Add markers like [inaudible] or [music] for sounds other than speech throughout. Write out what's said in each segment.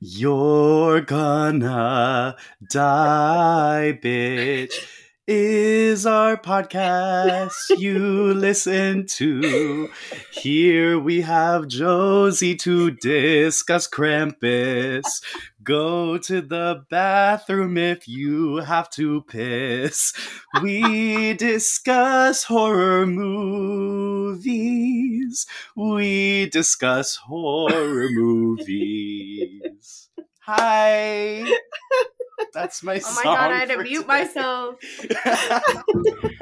You're gonna die, bitch. Is our podcast you [laughs] listen to. Here we have Josie to discuss Krampus. Go to the bathroom if you have to piss. We discuss horror movies. We discuss horror movies. Hi. [laughs] That's my Oh song. my god, I had to mute today. myself. [laughs]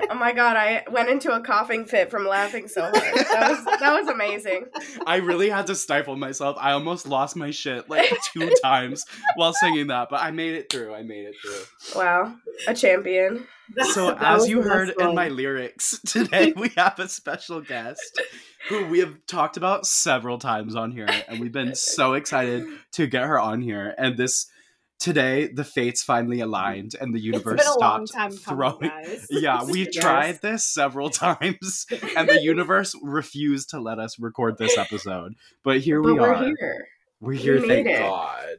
Oh my god, I went into a coughing fit from laughing so hard. That was that was amazing. I really had to stifle myself. I almost lost my shit like two [laughs] times while singing that, but I made it through. I made it through. Wow, a champion. So, That as you heard best in my lyrics, [laughs] today we have a special guest who we have talked about several times on here, and we've been so excited to get her on here. And this today, the fates finally aligned, and the universe been a long stopped coming, throwing. guys. [laughs] Yeah, [laughs] we Yes. tried this several [laughs] times, and the universe refused to let us record this episode. But here But we we're are. here. We're here, We thank it. God.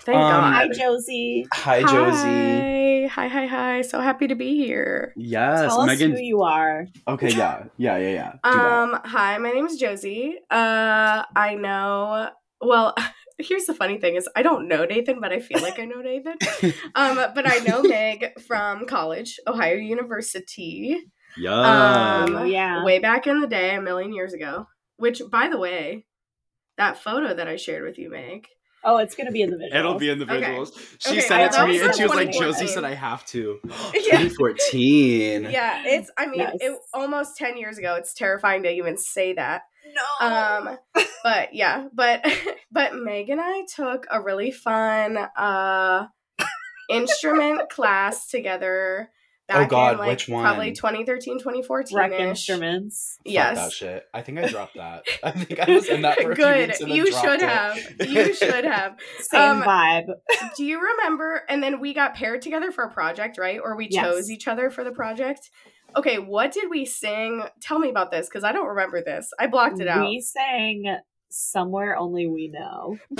Thank Um, God. Hi, Josie. Hi, Josie. Hi, hi, hi, hi. So happy to be here. Yes, Tell us Megan. who you are. Okay, yeah, yeah, yeah, yeah. Do that. Um, hi, my name is Josie. Uh, I know. Well, here's the funny thing: is I don't know Nathan, but I feel like I know Nathan. [laughs] Um, but I know Meg from college, Ohio University. yeah. Um, yeah. way back in the day, a million years ago. Which, by the way, that photo that I shared with you, Meg. Oh, it's gonna be in the video. It'll be in the Okay. visuals. She Okay, sent it to me, and she was like, "Josie said I have to." [laughs] [gasps] Yeah. 2014. Yeah, it's. I mean, Yes. it almost ten years ago. It's terrifying to even say that. No. Um, but yeah, but [laughs] but Meg and I took a really fun uh instrument [laughs] class together. Back Oh, God, in, like, which Probably one? 2013, 2014. Rec -ish. instruments. Fuck Yes. that shit. I think I dropped that. I think I was in that [laughs] for a few Good. weeks and then You should it. have. You should have. Same Um, vibe. Do you remember? And then we got paired together for a project, right? Or we Yes. chose each other for the project. Okay, what did we sing? Tell me about this because I don't remember this. I blocked it out. We sang somewhere only we know. [laughs]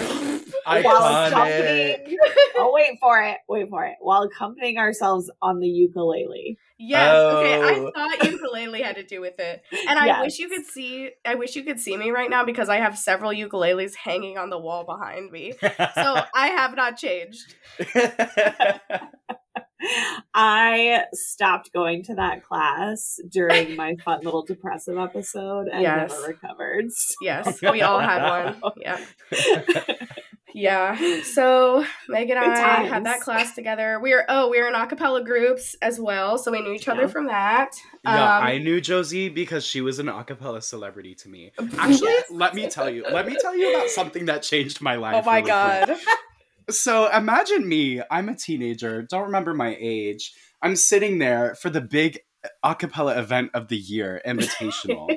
Iconic. While accompanying- [laughs] oh, wait for it. Wait for it. While accompanying ourselves on the ukulele. Yes. Okay. I Oh. thought ukulele had to do with it, and I wish you could see. I wish you could see me right now because I have several ukuleles hanging on the wall behind me. So [laughs] I have not changed. I stopped going to that class during my fun little depressive episode and Yes. never recovered. Yes, we all had one. Yeah. [laughs] Yeah. So Meg and Good I had that class together. We were oh, we were in acapella groups as well, so we knew each other Yeah. from that. Yeah, Um, I knew Josie because she was an acapella celebrity to me. [laughs] Actually, Yes. let me tell you. Let me tell you about something that changed my life. Oh my really quick. god. So imagine me. I'm a teenager. Don't remember my age. I'm sitting there for the big acapella event of the year, [laughs] Invitational.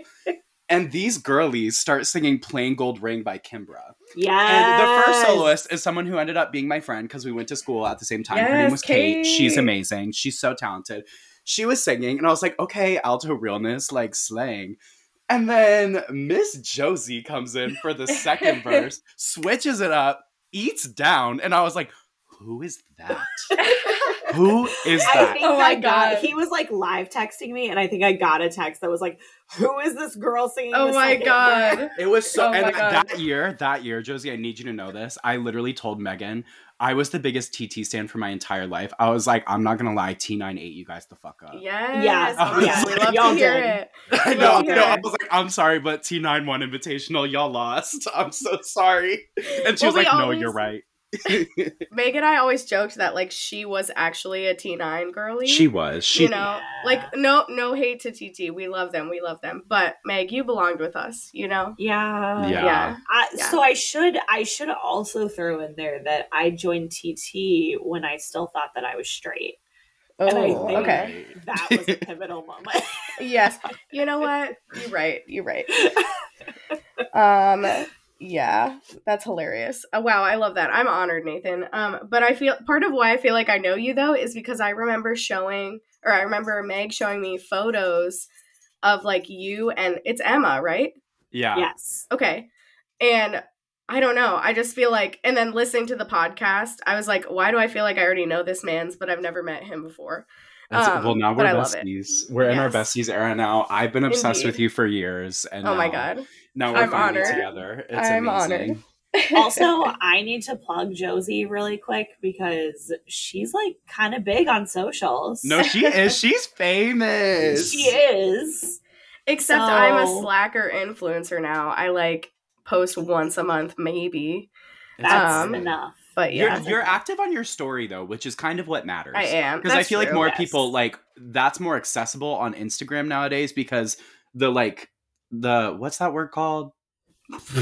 and these girlies start singing Plain Gold Ring by Kimbra. Yeah. And the first soloist is someone who ended up being my friend because we went to school at the same time. Her name was Kate. She's amazing. She's so talented. She was singing, and I was like, okay, alto realness, like slang. And then Miss Josie comes in for the second [laughs] verse, switches it up, eats down, and I was like, who is that? [laughs] Who is I that? think Oh my I got God. he was like live texting me and I think I got a text that was like, Who is this girl singing? Oh my god. verse?" It was so, Oh and God. that year, that year, Josie, I need you to know this. I literally told Megan I was the biggest TT stand for my entire life. I was like, I'm not gonna lie, T9 ate you guys the fuck up. Yes. Yes, Oh my yes, God, love y'all to hear did. [laughs] it. I know, no, I it. was like, I'm sorry, but T9 won invitational. Y'all lost. I'm so sorry. And she Well, was like, we No, you're right. [laughs] Meg and I always joked that like she was actually a T9 girly. she was. She you know, like no no hate to TT. We love them. We love them. But Meg, you belonged with us, you know? Yeah. Yeah. Yeah. I, Yeah. So I should I should also throw in there that I joined TT when I still thought that I was straight. Oh, And I think- okay. That was a pivotal [laughs] moment. Yes. You know what? You're right. You're right. [laughs] Um yeah, that's hilarious. Uh, wow, I love that. I'm honored, Nathan. Um but I feel part of why I feel like I know you though is because I remember showing or I remember Meg showing me photos of like you and it's Emma, right? yeah. yes. Okay. And I don't know. I just feel like, and then listening to the podcast, I was like, why do I feel like I already know this man's, but I've never met him before? That's- Um, well, now we're I love it. besties. We're in our besties era now. I've been obsessed with you for years, and Oh my god. Now we're I'm finally honored. together. It's I'm amazing. honored. [laughs] also, I need to plug Josie really quick because she's like kind of big on socials. No, she is. [laughs] She's famous. she is. Except I'm a slacker influencer now. I like post once a month, maybe. That's Um, enough. But You're, yeah, you're active on your story though, which is kind of what matters. I am. because I That's feel like more yes. people like that's more accessible on Instagram nowadays because the like the what's that word called?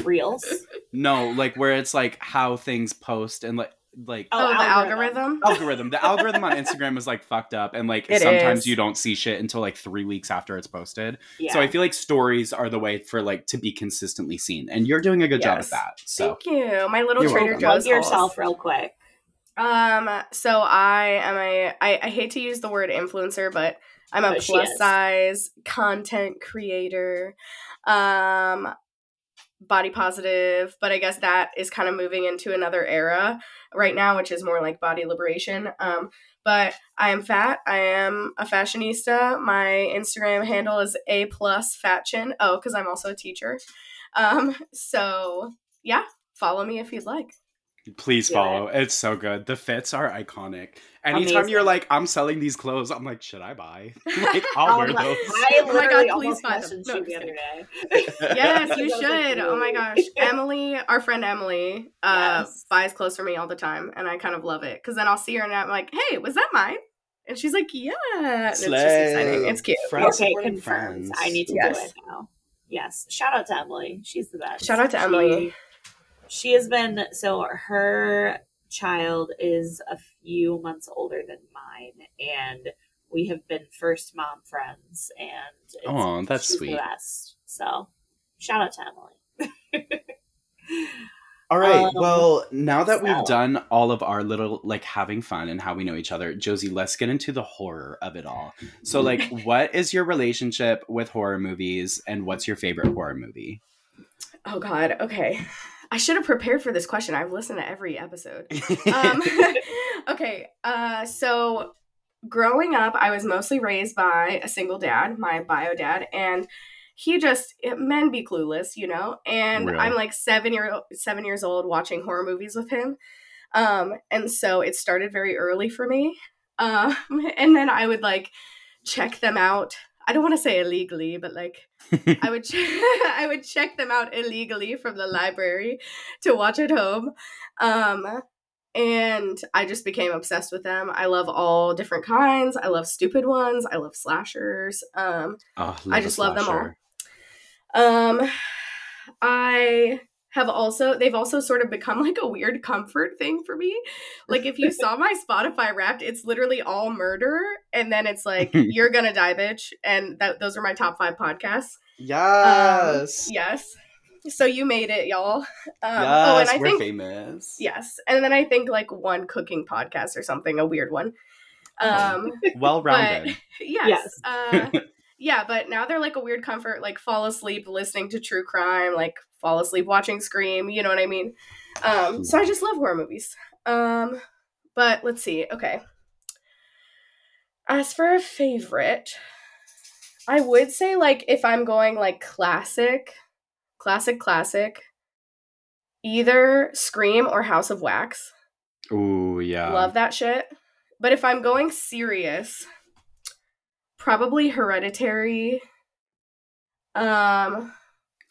Reels. [laughs] No, like where it's like how things post and like like Oh, Oh, the algorithm. algorithm. algorithm. The algorithm on [laughs] Instagram is like fucked up and like It sometimes is. you don't see shit until like three weeks after it's posted. Yeah. So I feel like stories are the way for like to be consistently seen, and you're doing a good job at Yes. that. So Thank you. My little You're Trader Joe's yourself real quick. Um, so I am a I, I hate to use the word influencer, but I'm a plus size content creator. Um body positive, but I guess that is kind of moving into another era right now, which is more like body liberation. Um, but I am fat. I am a fashionista. My Instagram handle is a plus fatchin. Oh, because I'm also a teacher. Um, so yeah, follow me if you'd like. Please Do follow. It's so good. The fits are iconic. Anytime Amazing. you're like, I'm selling these clothes, I'm like, should I buy? [laughs] [laughs] like, I'll Oh wear my- those. I Oh my God, please almost buy them. questioned No, you I'm the other day. [laughs] Yes, you I was like, should. Oh my gosh. Emily, our friend Emily, uh, Yes. buys clothes for me all the time, and I kind of love it because then I'll see her and I'm like, "Hey, was that mine?" And she's like, "Yeah." And it's just exciting. It's cute. Friends okay, supporting confirmed. friends. I need to Yes. do it now. Yes. Shout out to Emily. She's the best. Shout out to Emily. She, she has been so her child is a few months older than mine, and we have been first mom friends, and Oh, that's she's sweet. The best. So shout out to Emily. [laughs] All right. Um, well, now that we've done all of our little like having fun and how we know each other, Josie, let's get into the horror of it all. So, like, [laughs] what is your relationship with horror movies, and what's your favorite horror movie? Oh God. Okay. I should have prepared for this question. I've listened to every episode. [laughs] um, [laughs] okay, uh, so growing up, I was mostly raised by a single dad, my bio dad, and he just it, men be clueless, you know. And Real. I'm like seven year seven years old watching horror movies with him, um, and so it started very early for me. Um, [laughs] and then I would like check them out. I don't want to say illegally, but like I would [laughs] ch- [laughs] I would check them out illegally from the library to watch at home. Um and I just became obsessed with them. I love all different kinds. I love stupid ones. I love slashers. Um Oh, I a just love them all. um I have also they've also sort of become like a weird comfort thing for me. Like if you saw my Spotify wrapped, it's literally all murder and then it's like [laughs] you're gonna die bitch and that those are my top 5 podcasts. Yes. Yes. So you made it, y'all. Um, yes, oh, and I we're think famous. yes, and then I think like one cooking podcast or something, a weird one. [laughs] Um, Well rounded. [laughs] yes, Yes. Uh, yeah, but now they're like a weird comfort, like fall asleep listening to true crime, like fall asleep watching Scream. You know what I mean? Um, so I just love horror movies. Um, but let's see. Okay. As for a favorite, I would say like if I'm going like classic, classic, classic, either Scream or House of Wax. Ooh, yeah. Love that shit. But if I'm going serious, probably Hereditary. Um,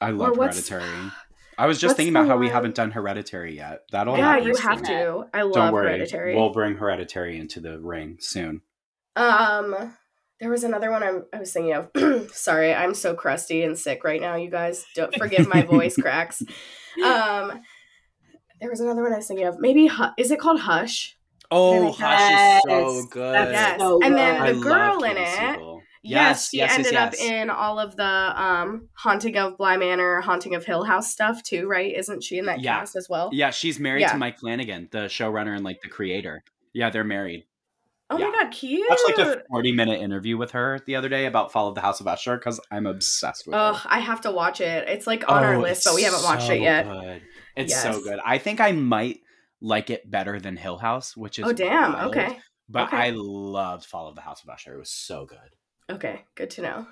I love Hereditary. I was just thinking about how we haven't done Hereditary yet. That'll yeah, you soon. have to. I love Don't worry. Hereditary. We'll bring Hereditary into the ring soon. Um, there was another one I'm, I was thinking of. [clears throat] Sorry, I'm so crusty and sick right now. You guys don't forgive my voice [laughs] cracks. Um, there was another one I was thinking of. Maybe is it called Hush? Oh, Yes, Hush is so that's good. Yes, so and then I the love girl in Katie it. Siegel. Yes, she yes, yes, ended yes. up in all of the um Haunting of Bly Manor, Haunting of Hill House stuff too, right? Isn't she in that Yeah. cast as well? Yeah, she's married Yeah. to Mike Flanagan, the showrunner and like the creator. Yeah, they're married. Oh Yeah. my god, cute. watched like a 40 minute interview with her the other day about Fall of the House of Usher because I'm obsessed with it. Oh. I have to watch it. It's like on our Oh, list, but we haven't watched so it yet. Good. It's so good. I think I might like it better than Hill House, which is Oh damn. wild, Okay. But Okay. I loved Fall of the House of Usher. It was so good. Okay, good to know.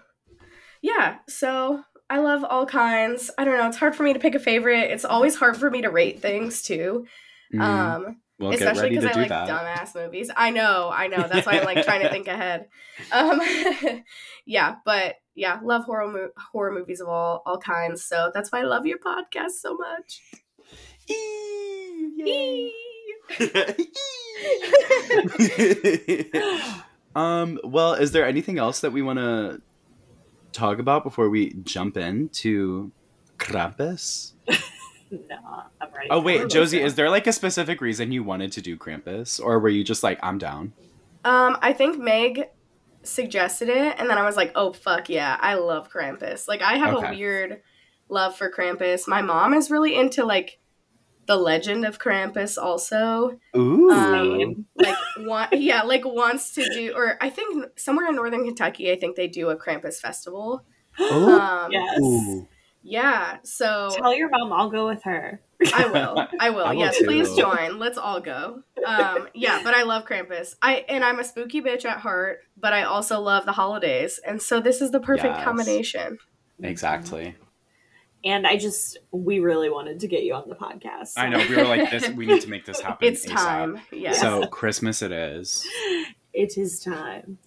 Yeah, so I love all kinds. I don't know, it's hard for me to pick a favorite. It's always hard for me to rate things too. Mhm. Um well, especially because I like that. dumbass movies. I know, I know. That's why I'm like trying to think [laughs] ahead. Um [laughs] yeah, but yeah, love horror mo- horror movies of all all kinds. So that's why I love your podcast so much. Yay. [laughs] um. Well, is there anything else that we want to talk about before we jump into Krampus? [laughs] no, I'm ready. Oh wait. [laughs] Josie, is there like a specific reason you wanted to do Krampus, or were you just like, I'm down? Um, I think Meg suggested it, and then I was like, "Oh fuck yeah, I love Krampus!" Like I have Okay. a weird love for Krampus. My mom is really into like the legend of Krampus, also. Ooh. Um, like one, yeah, like wants to do, or I think somewhere in northern Kentucky, I think they do a Krampus festival. Ooh. [gasps] Um, yes. Ooh. yeah. So Tell your mom I'll go with her. I will. I will. [laughs] I will yes, too. please join. Let's all go. Um, yeah, but I love Krampus. I and I'm a spooky bitch at heart, but I also love the holidays, and so this is the perfect Yes. combination. Exactly. And I just, we really wanted to get you on the podcast. I know. We were like, this. We need to make this [laughs] happen. It's ASAP. time. Yes. So Christmas it is. it is time.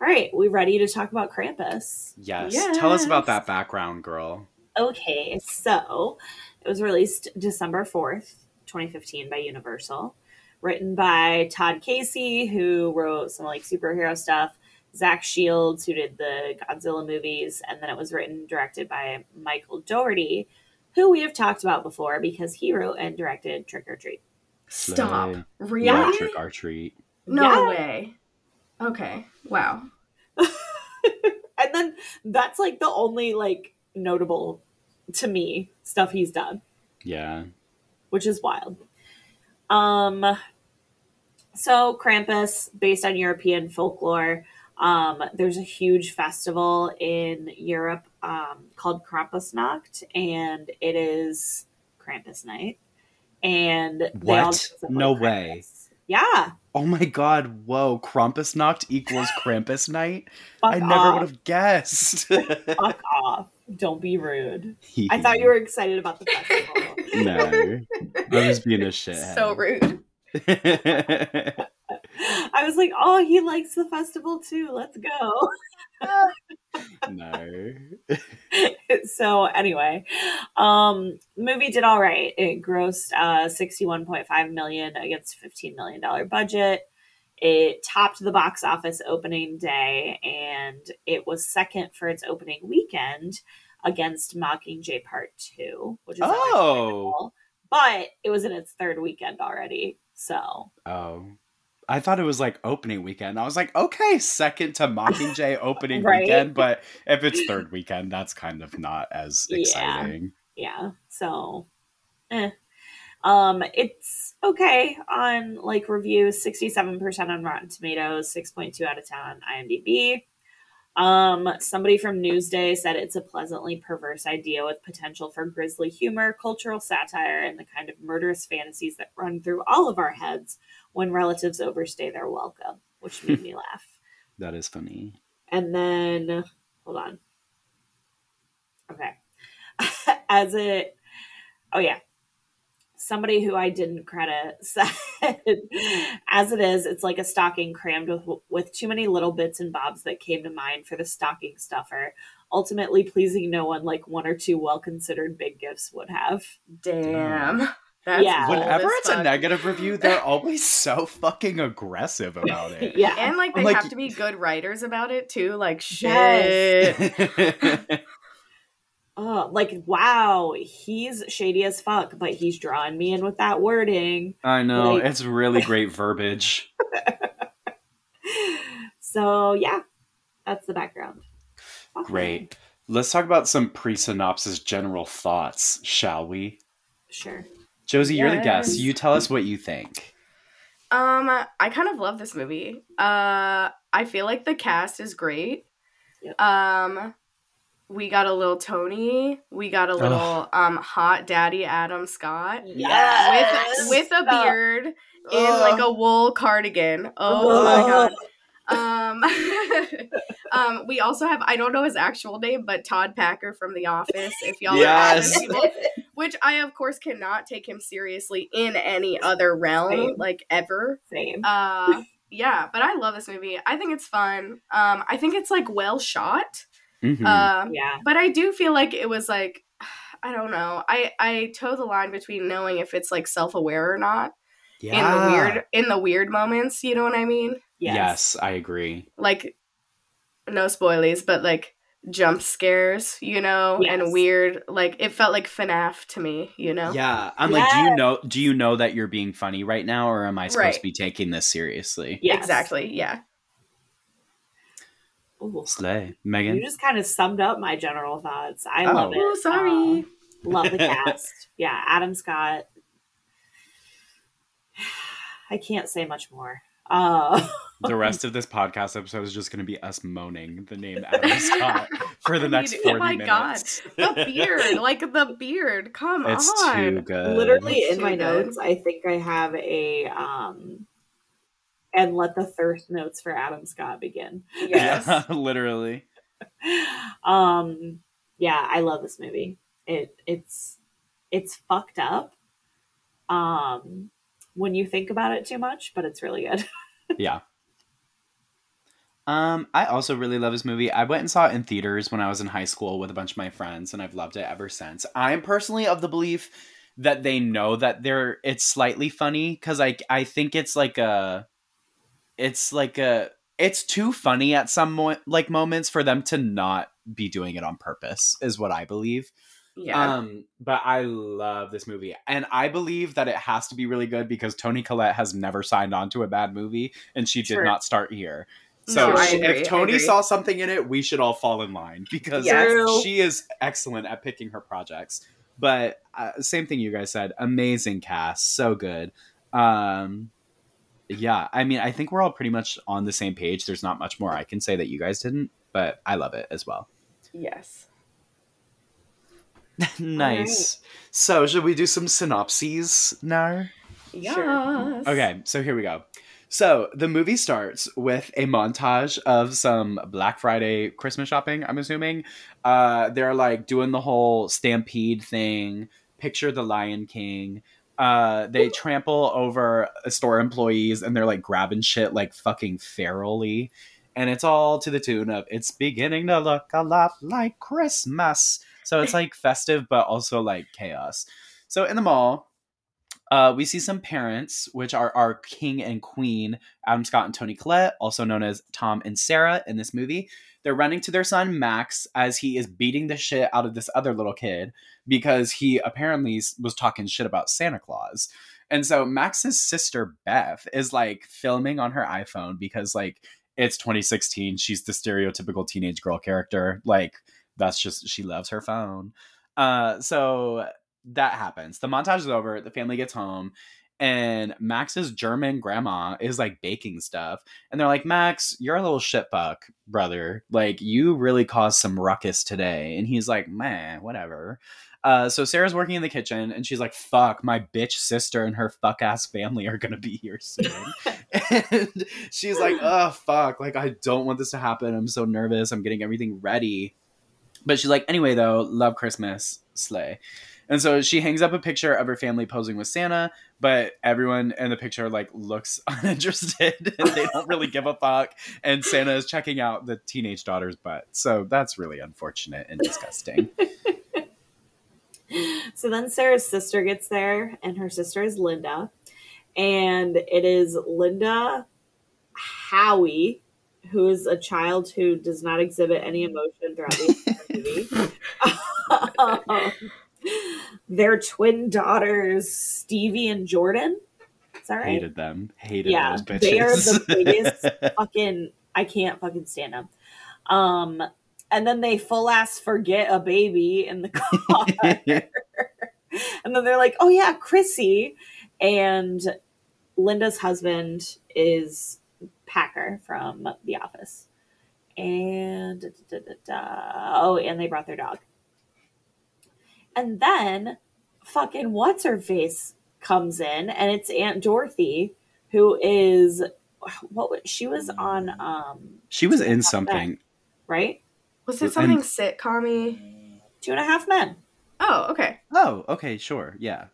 All right, we ready to talk about Krampus? Yes. Tell us about that background, girl. Okay, so it was released December 4th, 2015 by Universal. Written by Todd Casey, who wrote some like superhero stuff, Zach Shields, who did the Godzilla movies, and then it was written and directed by Michael Dougherty, who we have talked about before because he wrote and directed Trick or Treat. Stop. Slay. Really? Yeah, trick or treat. No Yeah. way. Okay. Wow. [laughs] and then that's like the only like notable to me stuff he's done. Yeah. which is wild. Um, so Krampus, based on European folklore, um, there's a huge festival in Europe um, called Krampusnacht, and it is Krampus night. And they all What? No like way. Krampus. Yeah, Oh my god, whoa. Krampusnacht equals [gasps] Krampus night? fuck I never off. would have guessed. Fuck [laughs] off! Don't be rude. I thought you were excited about the festival. [laughs] No. I was being a [laughs] shithead. So rude. I was like, oh, he likes the festival too. Let's go. no. [laughs] so anyway, um, movie did all right. It grossed uh, sixty one point five million against fifteen million dollar budget. It topped the box office opening day, and it was second for its opening weekend against Mockingjay Part Two, which is Oh. But it was in its third weekend already, so Oh. I thought it was like opening weekend. I was like, okay, second to Mockingjay [laughs] opening Right. weekend, but if it's third weekend, that's kind of not as Yeah. exciting. yeah so eh. um it's okay on like reviews 67% on rotten tomatoes 6.2 out of 10 on imdb um somebody from newsday said it's a pleasantly perverse idea with potential for grisly humor cultural satire and the kind of murderous fantasies that run through all of our heads when relatives overstay their welcome which made me [laughs] laugh That is funny. and then, hold on. Okay. [laughs] As it, oh yeah. Somebody who I didn't credit [laughs] said, as it is, it's like a stocking crammed with, with too many little bits and bobs that came to mind for the stocking stuffer, ultimately pleasing no one like one or two well considered big gifts would have. Damn. That's Yeah. Whenever as it's a negative review, they're [laughs] always so fucking aggressive about it. yeah. And like they I'm like- have to be good writers about it too. Like shit. Yes. [laughs] [laughs] Oh, like, wow, he's shady as fuck, but he's drawing me in with that wording. I know. Like- it's really great verbiage. So yeah, that's the background. Okay. Great. Let's talk about some pre synopsis general thoughts, shall we? Sure. Josie, you're the guest. You tell us what you think. Um, I kind of love this movie. Uh, I feel like the cast is great. Yep. Um, we got a little Toni. We got a little um hot daddy Adam Scott Yes! with with a Stop. beard in like a wool cardigan. Oh my god. Ugh. Um, [laughs] um, we also have I don't know his actual name, but Todd Packer from The Office. If y'all Yes. are Office people, which I of course cannot take him seriously in any other realm, Same. like ever. Same. Uh, yeah, but I love this movie. I think it's fun. Um, I think it's like well shot. Mm-hmm. Um, yeah. but I do feel like it was like [sighs] I don't know. I I toe the line between knowing if it's like self aware or not Yeah. in the weird in the weird moments. You know what I mean? Yes. Yes. I agree. Like no spoilies, but like jump scares, you know, Yes. and weird. Like it felt like FNAF to me, you know. Yeah, I'm like, do you know? Do you know that you're being funny right now, or am I supposed Right. to be taking this seriously? Yes. Exactly. Yeah. Ooh. Slay, Megan. You just kind of summed up my general thoughts. I Oh. love it. Oh, sorry. Um, love the [laughs] cast. yeah, Adam Scott. [sighs] I can't say much more. Uh, the [laughs] rest of this podcast episode is just going to be us moaning the name Adam [laughs] Scott for the next Dude, forty oh my minutes. God. the [laughs] beard, like the beard. Come It's on. too good. literally in my good. notes, I think I have a um, and let the thirst notes for Adam Scott begin. Yes. Yeah, literally. um, yeah, I love this movie. It it's it's fucked up. Um, when you think about it too much, but it's really good. [laughs] Yeah. Um, I also really love this movie. I went and saw it in theaters when I was in high school with a bunch of my friends, and I've loved it ever since. I'm personally of the belief that they know that they're it's slightly funny because I I think it's like a, it's like a it's too funny at some mo- like moments for them to not be doing it on purpose is what I believe. Yeah. Um, but I love this movie, and I believe that it has to be really good because Toni Collette has never signed on to a bad movie, and she did True. not start here. So No, she- if Toni saw something in it, we should all fall in line [laughs] because Yes. She is excellent at picking her projects. But uh, same thing you guys said, amazing cast, so good. Um, yeah, I mean, I think we're all pretty much on the same page. There's not much more I can say that you guys didn't, but I love it as well. yes. [laughs] nice. So, should we do some synopses now? Yes. Okay, so here we go. So, the movie starts with a montage of some Black Friday Christmas shopping, I'm assuming. Uh, they're like doing the whole stampede thing, picture the Lion King. Uh, they trample over store employees and they're like grabbing shit like fucking ferally. And it's all to the tune of it's beginning to look a lot like Christmas. So it's like festive, but also like chaos. So in the mall, uh, we see some parents, which are our king and queen, Adam Scott and Toni Collette, also known as Tom and Sarah in this movie. They're running to their son Max as he is beating the shit out of this other little kid because he apparently was talking shit about Santa Claus. And so Max's sister Beth is like filming on her iPhone because like it's 2016. She's the stereotypical teenage girl character. Like that's just she loves her phone. Uh, so that happens. The montage is over. The family gets home, and Max's German grandma is like baking stuff, and they're like, "Max, you're a little shitfuck, brother. Like you really caused some ruckus today." And he's like, "Man, whatever." Uh, so Sarah's working in the kitchen, and she's like, "Fuck, my bitch sister and her fuck ass family are gonna be here soon." [laughs] and she's like, "Oh fuck, like I don't want this to happen. I'm so nervous. I'm getting everything ready." But she's like, "Anyway, though, love Christmas, slay." And so she hangs up a picture of her family posing with Santa, but everyone in the picture like looks [laughs] uninterested [laughs] and they don't really give a fuck. And Santa is checking out the teenage daughter's butt. So that's really unfortunate and disgusting. [laughs] So then Sarah's sister gets there, and her sister is Linda. And it is Linda Howie, who is a child who does not exhibit any emotion throughout the entire movie. [laughs] Their twin daughters, Stevie and Jordan. Is that right? Hated them. Hated Yeah, those bitches. they are the biggest [laughs] fucking I can't fucking stand them. Um and then they full ass forget a baby in the car. [laughs] and then they're like, "Oh yeah, Chrissy." And Linda's husband is Packer from The Office. And da, da, da, da. oh, and they brought their dog. And then fucking what's her face comes in and it's Aunt Dorothy who is what was, she was on um She was in Half something. right? Was it And- something sitcom Two and a half men. Oh, okay. Oh, okay, sure. Yeah.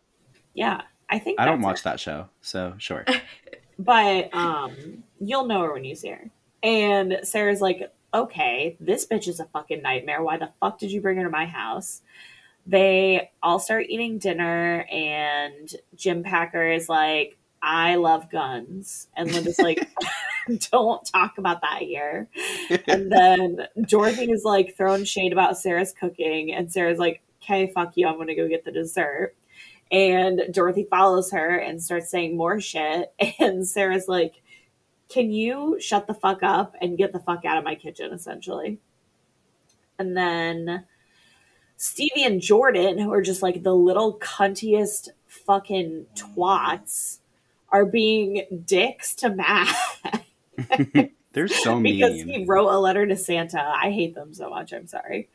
Yeah. I think I don't watch it. that show, so sure. [laughs] But um you'll know her when you see her. And Sarah's like, okay, this bitch is a fucking nightmare. Why the fuck did you bring her to my house? They all start eating dinner, and Jim Packer is like, I love guns. And Linda's like, [laughs] [laughs] don't talk about that here. [laughs] And then Dorothy is like throwing shade about Sarah's cooking, and Sarah's like, okay, fuck you, I'm gonna go get the dessert. And Dorothy follows her and starts saying more shit. [laughs] And Sarah's like, can you shut the fuck up and get the fuck out of my kitchen, essentially? And then Stevie and Jordan, who are just like the little cuntiest fucking twats, are being dicks to Matt [laughs] They're so [laughs] mean. because he wrote a letter to Santa. I hate them so much. I'm sorry.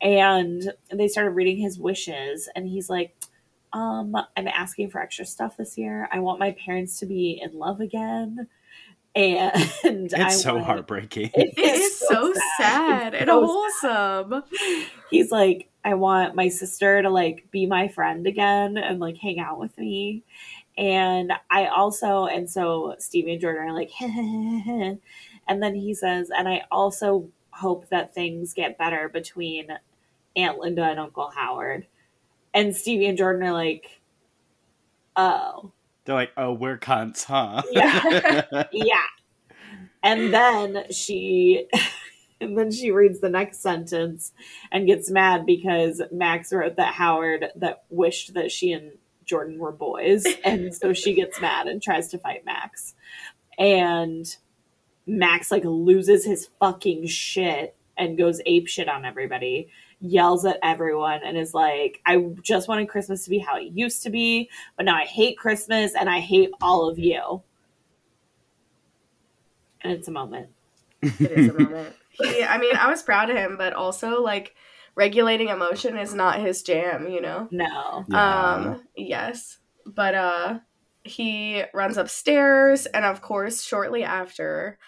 And they started reading his wishes, and he's like, um, I'm asking for extra stuff this year. I want my parents to be in love again. And it's [laughs] I so want- heartbreaking. It It is so sad, It's and so wholesome. he's like i want my sister to like be my friend again and like hang out with me and i also and so stevie and jordan are like [laughs] and then he says and i also hope that things get better between aunt linda and uncle howard and stevie and jordan are like oh. They're like, oh, we're cunts, huh? Yeah. [laughs] yeah. And then she [laughs] and then she reads the next sentence and gets mad because max wrote that howard that wished that she and jordan were boys. And so she gets mad and tries to fight max. And max like loses his fucking shit and goes ape shit on everybody yells at everyone and is like i just wanted christmas to be how it used to be but now i hate christmas and i hate all of you and it's a moment It is a moment. [laughs] He, I mean, I was proud of him, but also like regulating emotion is not his jam, you know. no Yeah. Um, yes, but uh, he runs upstairs, and of course, shortly after,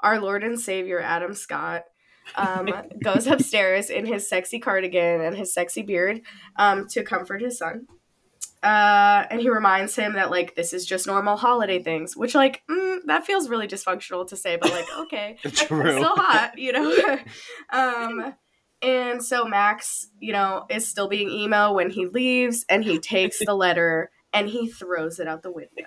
our Lord and Savior Adam Scott um goes upstairs in his sexy cardigan and his sexy beard um to comfort his son. Uh, and he reminds him that like this is just normal holiday things, which like mm, that feels really dysfunctional to say, but like [laughs] okay, True. it's still hot, you know. [laughs] um, and so Max, you know, is still being emo when he leaves, and he takes the letter and he throws it out the window.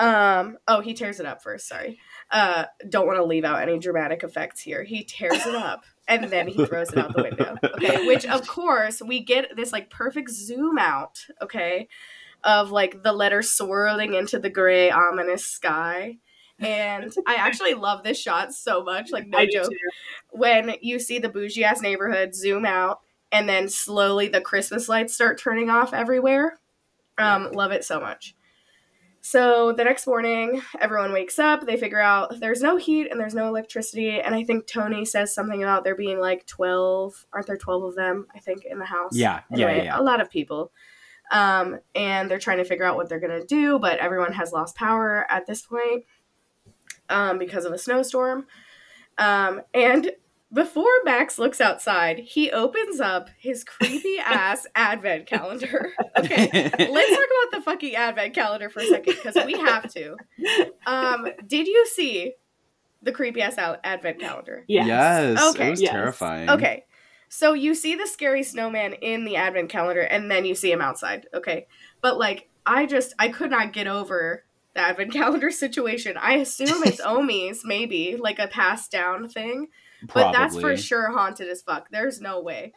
Um, oh, he tears it up first. Sorry. Uh, don't want to leave out any dramatic effects here. He tears it up and then he throws it out the window. Okay, which of course we get this like perfect zoom out. Okay, of like the letter swirling into the gray ominous sky. And I actually love this shot so much, like no I joke. When you see the bougie ass neighborhood zoom out, and then slowly the Christmas lights start turning off everywhere. Um, love it so much. So the next morning, everyone wakes up. They figure out there's no heat and there's no electricity. And I think Toni says something about there being like 12, aren't there 12 of them, I think, in the house? Yeah, yeah, yeah. A lot of people. Um, and they're trying to figure out what they're going to do, but everyone has lost power at this point um, because of a snowstorm. Um, and before Max looks outside, he opens up his creepy [laughs] ass advent calendar. [laughs] Okay, let's talk about the fucking advent calendar for a second because we have to. Um, did you see the creepy ass out- advent calendar? Yes. Yes. Okay. It was Yes. terrifying. Okay. So you see the scary snowman in the advent calendar and then you see him outside. Okay. But like I just I could not get over the advent [laughs] calendar situation. I assume it's Omi's maybe like a passed down thing, but that's for sure haunted as fuck. There's no way.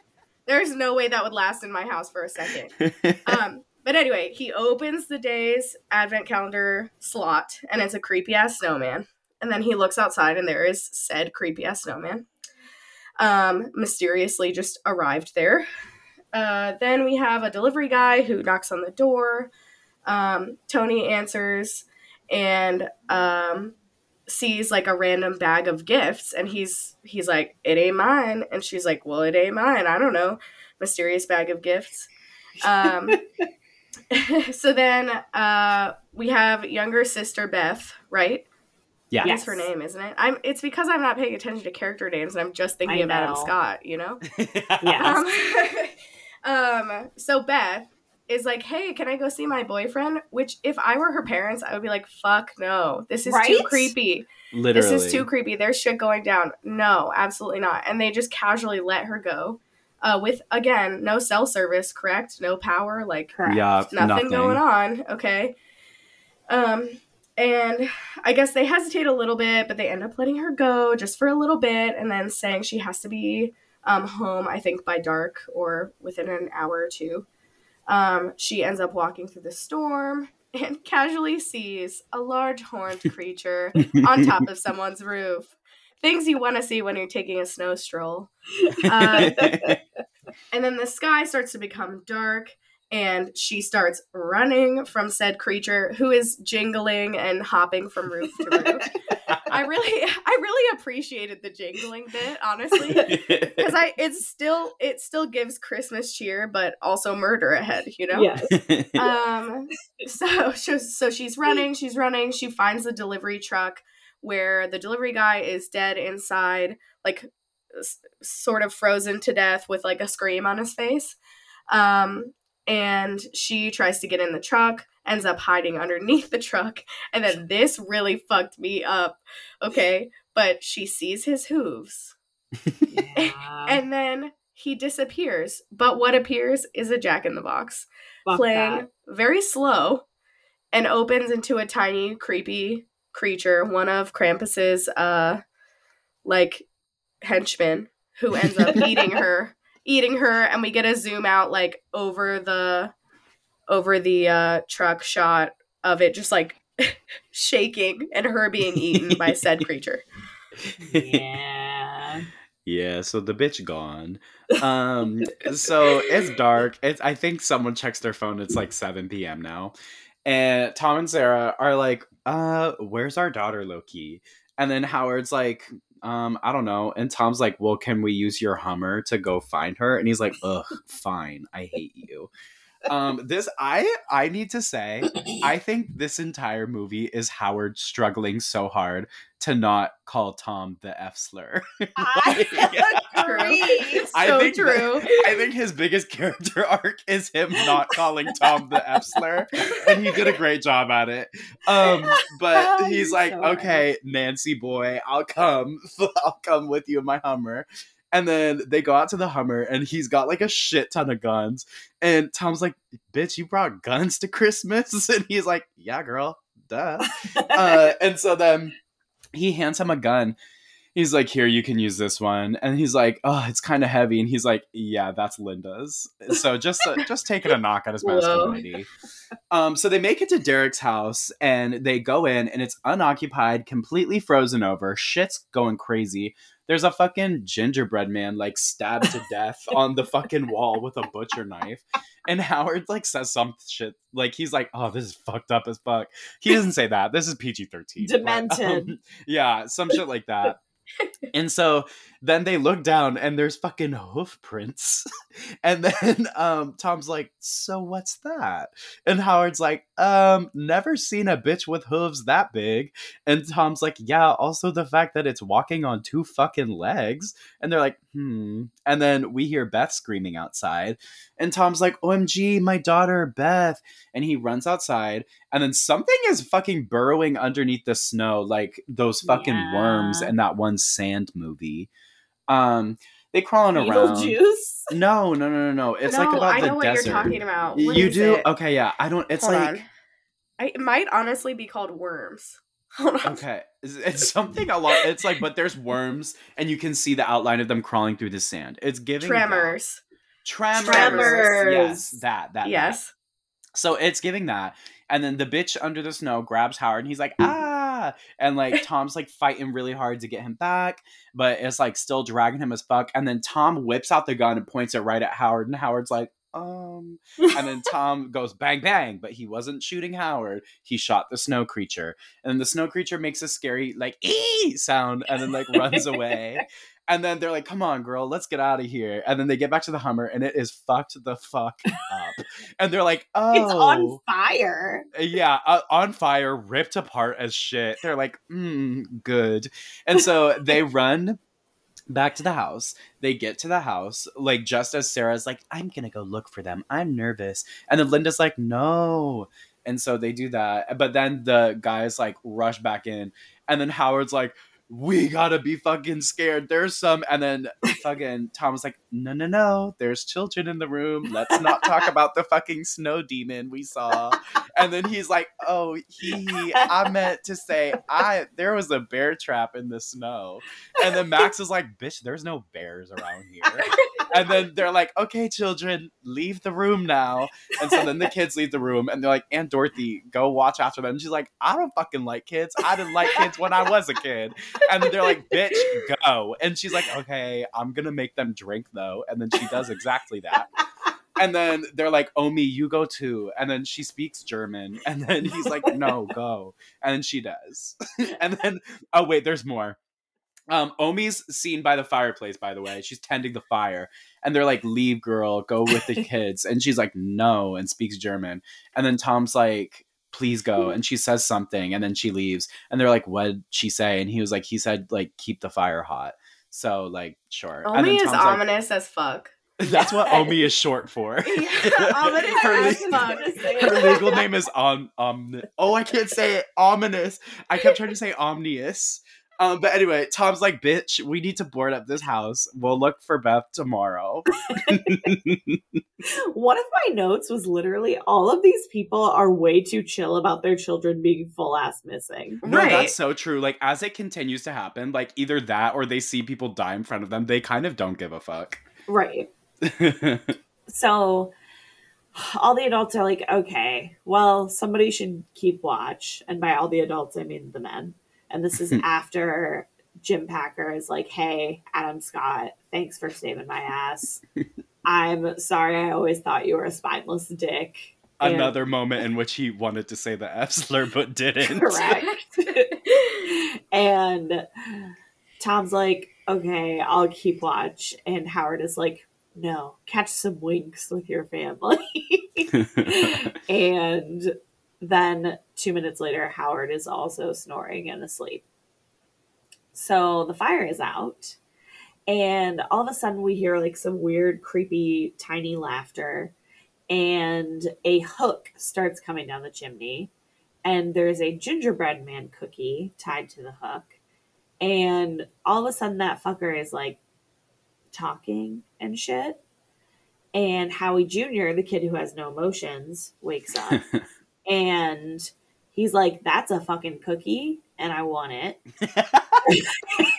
There's no way that would last in my house for a second. [laughs] Um but anyway, he opens the day's advent calendar slot and it's a creepy ass snowman. And then he looks outside and there is said creepy ass snowman. Um, mysteriously just arrived there. Uh, then we have a delivery guy who knocks on the door. Um, Toni answers and um, sees like a random bag of gifts, and he's he's like, "It ain't mine," and she's like, "Well, it ain't mine. I don't know." Mysterious bag of gifts. Um, [laughs] so then uh, we have younger sister Beth, right? Yeah. That's her name, isn't it? I'm. It's because I'm not paying attention to character names, and I'm just thinking I of Adam. Scott. You know. [laughs] Yes. Um, [laughs] um. So Beth is like, "Hey, can I go see my boyfriend?" Which, if I were her parents, I would be like, "Fuck no, this is too creepy. Literally. This is too creepy. There's shit going down. No, absolutely not." And they just casually let her go, uh, with again no cell service, correct? No power, like Correct. Yeah, nothing, nothing. going on. Okay. Um, and I guess they hesitate a little bit, but they end up letting her go just for a little bit, and then saying she has to be um, home. I think by dark or within an hour or two. Um, she ends up walking through the storm [laughs] and casually sees a large horned [laughs] creature on top of someone's roof. Things you want to see when you're taking a snow stroll. [laughs] Uh, and then the sky starts to become dark, and she starts running from said creature who is jingling and hopping from roof to roof. I really, [laughs] I really appreciated the jingling bit, honestly, [laughs] because I it's still it still gives Christmas cheer, but also murder ahead, you know. Yes. [laughs] Um. So, so so she's running. She's running. She finds the delivery truck where the delivery guy is dead inside, like s- sort of frozen to death with like a scream on his face. Um. And she tries to get in the truck, ends up hiding underneath the truck, and then this really fucked me up. Okay, but she sees his hooves, Yeah. [laughs] and then he disappears. But what appears is a Jack in the Box Fuck playing that. very slow and opens into a tiny creepy creature one of krampus's uh like henchmen who ends up [laughs] eating her eating her and we get a zoom out like over the over the uh truck shot of it just like [laughs] shaking and her being eaten by said [laughs] creature Yeah. Yeah, so the bitch gone. Um, so it's dark. It's I think someone checks their phone. It's like seven p.m. now, and Tom and Sarah are like, "Uh, where's our daughter, Loki?" And then Howard's like, "Um, I don't know." And Tom's like, "Well, can we use your Hummer to go find her?" And he's like, "Ugh, fine. I hate you." Um, this I I need to say, I think this entire movie is Howard struggling so hard to not call Tom the F slur. [laughs] I [laughs] agree. I so think true I think his biggest character [laughs] arc is him not calling Tom the F slur, and he did a great job at it. Um, but Oh, he's like, so right. "Okay, Nancy boy, I'll come. I'll come with you in my Hummer." And then they go out to the Hummer, and he's got like a shit ton of guns. And Tom's like, "Bitch, you brought guns to Christmas?" [laughs] And he's like, "Yeah, girl, duh." [laughs] uh, and so then he hands him a gun. He's like, "Here, you can use this one." And he's like, "Oh, it's kind of heavy." And he's like, "Yeah, that's Linda's." So just uh, [laughs] just taking a knock at his masculinity. Um, so they make it to Derek's house and they go in and it's unoccupied, completely frozen over. Shit's going crazy. There's a fucking gingerbread man like stabbed to death [laughs] on the fucking wall with a butcher knife. And Howard like says some shit like he's like, "Oh, this is fucked up as fuck." He doesn't say that. This is PG thirteen. Demented. [laughs] yeah, some shit like that. And so then they look down and there's fucking hoof prints. [laughs] and then um Tom's like, "So what's that?" And Howard's like, "Um, never seen a bitch with hooves that big." And Tom's like, "Yeah, also the fact that it's walking on two fucking legs." And they're like, "Hmm." And then we hear Beth screaming outside. And Tom's like, "OMG, my daughter Beth." And he runs outside and then something is fucking burrowing underneath the snow like those fucking Yeah. worms in that one sand movie. Um they crawling around. Beetlejuice. No, no, no, no, no. It's like No, about I the know what desert. you're talking about. What you do? it? Okay, yeah. I don't it's Hold like on. I, it might honestly be called worms. [laughs] Okay, it's, something a lot. It's like, but there's worms, and you can see the outline of them crawling through the sand. It's giving that. Tremors. Tremors. Tremors. Yes, that that. that. Yes. So it's giving that, and then the bitch under the snow grabs Howard, and he's like, ah, and like [laughs] Tom's like fighting really hard to get him back, but it's like still dragging him as fuck. And then Tom whips out the gun and points it right at Howard, and Howard's like, um. [laughs] And then Tom goes bang bang, but he wasn't shooting Howard. He shot the snow creature, and the snow creature makes a scary like ee sound, and then like runs away. [laughs] And then they're like, "Come on, girl, let's get out of here." And then they get back to the Hummer, and it is fucked the fuck up. And they're like, "Oh, It's on fire. yeah, uh, on fire, ripped apart as shit." They're like, mm, "Good." And so they run back to the house. They get to the house, like just as Sarah's like, I'm gonna go look for them. I'm nervous. And then Linda's like, no. And so they do that. But then the guys like rush back in. And then Howard's like, we gotta be fucking scared. There's some. And then fucking Tom's like, no, no, no. There's children in the room. Let's not talk about the fucking snow demon we saw. And then he's like, oh, he, I meant to say, I, there was a bear trap in the snow. And then Max is like, bitch, there's no bears around here. And then they're like, okay, children, leave the room now. And so then the kids leave the room and they're like, Aunt Dorothy, go watch after them. And she's like, I don't fucking like kids. I didn't like kids when I was a kid. And then they're like, [laughs] bitch, go. And she's like, okay, I'm going to make them drink though. And then she does exactly that. And then they're like, Omi, you go too. And then she speaks German. And then he's like, no, go. And then she does. [laughs] and then, oh, wait, there's more. Um, Omi's seen by the fireplace, by the way. She's tending the fire. And they're like, leave, girl, go with the [laughs] kids. And she's like, no, and speaks German. And then Tom's like, please go. Hmm. And she says something, and then she leaves. And they're like, what'd she say? And he was like, he said, like, keep the fire hot. So, like, sure. Omi is Tom's like, ominous as fuck. [laughs] That's what [laughs] Omi is short for. Yeah, [laughs] her, as fuck. her legal name is Om Om. Oh, I can't say it. Ominous. I kept trying to say Omnius. Um, but anyway, Tom's like, bitch, we need to board up this house. We'll look for Beth tomorrow. [laughs] One of my notes was literally all of these people are way too chill about their children being full ass missing. No, Right. that's so true. Like, as it continues to happen, like either that or they see people die in front of them, they kind of don't give a fuck. Right. [laughs] So all the adults are like, okay, well, somebody should keep watch. And by all the adults, I mean the men. And this is hmm. after Jim Packer is like, hey, Adam Scott, thanks for saving my ass. I'm sorry, I always thought you were a spineless dick. And- Another moment in which he wanted to say the F slur but didn't. Correct. [laughs] and Tom's like, okay, I'll keep watch. And Howard is like, no, catch some winks with your family. [laughs] [laughs] and then two minutes later, Howard is also snoring and asleep. So the fire is out. And all of a sudden, we hear like some weird, creepy, tiny laughter. And a hook starts coming down the chimney and there's a gingerbread man cookie tied to the hook. And all of a sudden, that fucker is like talking and shit. And Howie Jr., the kid who has no emotions, wakes up [laughs] and he's like, That's a fucking cookie, and I want it. [laughs]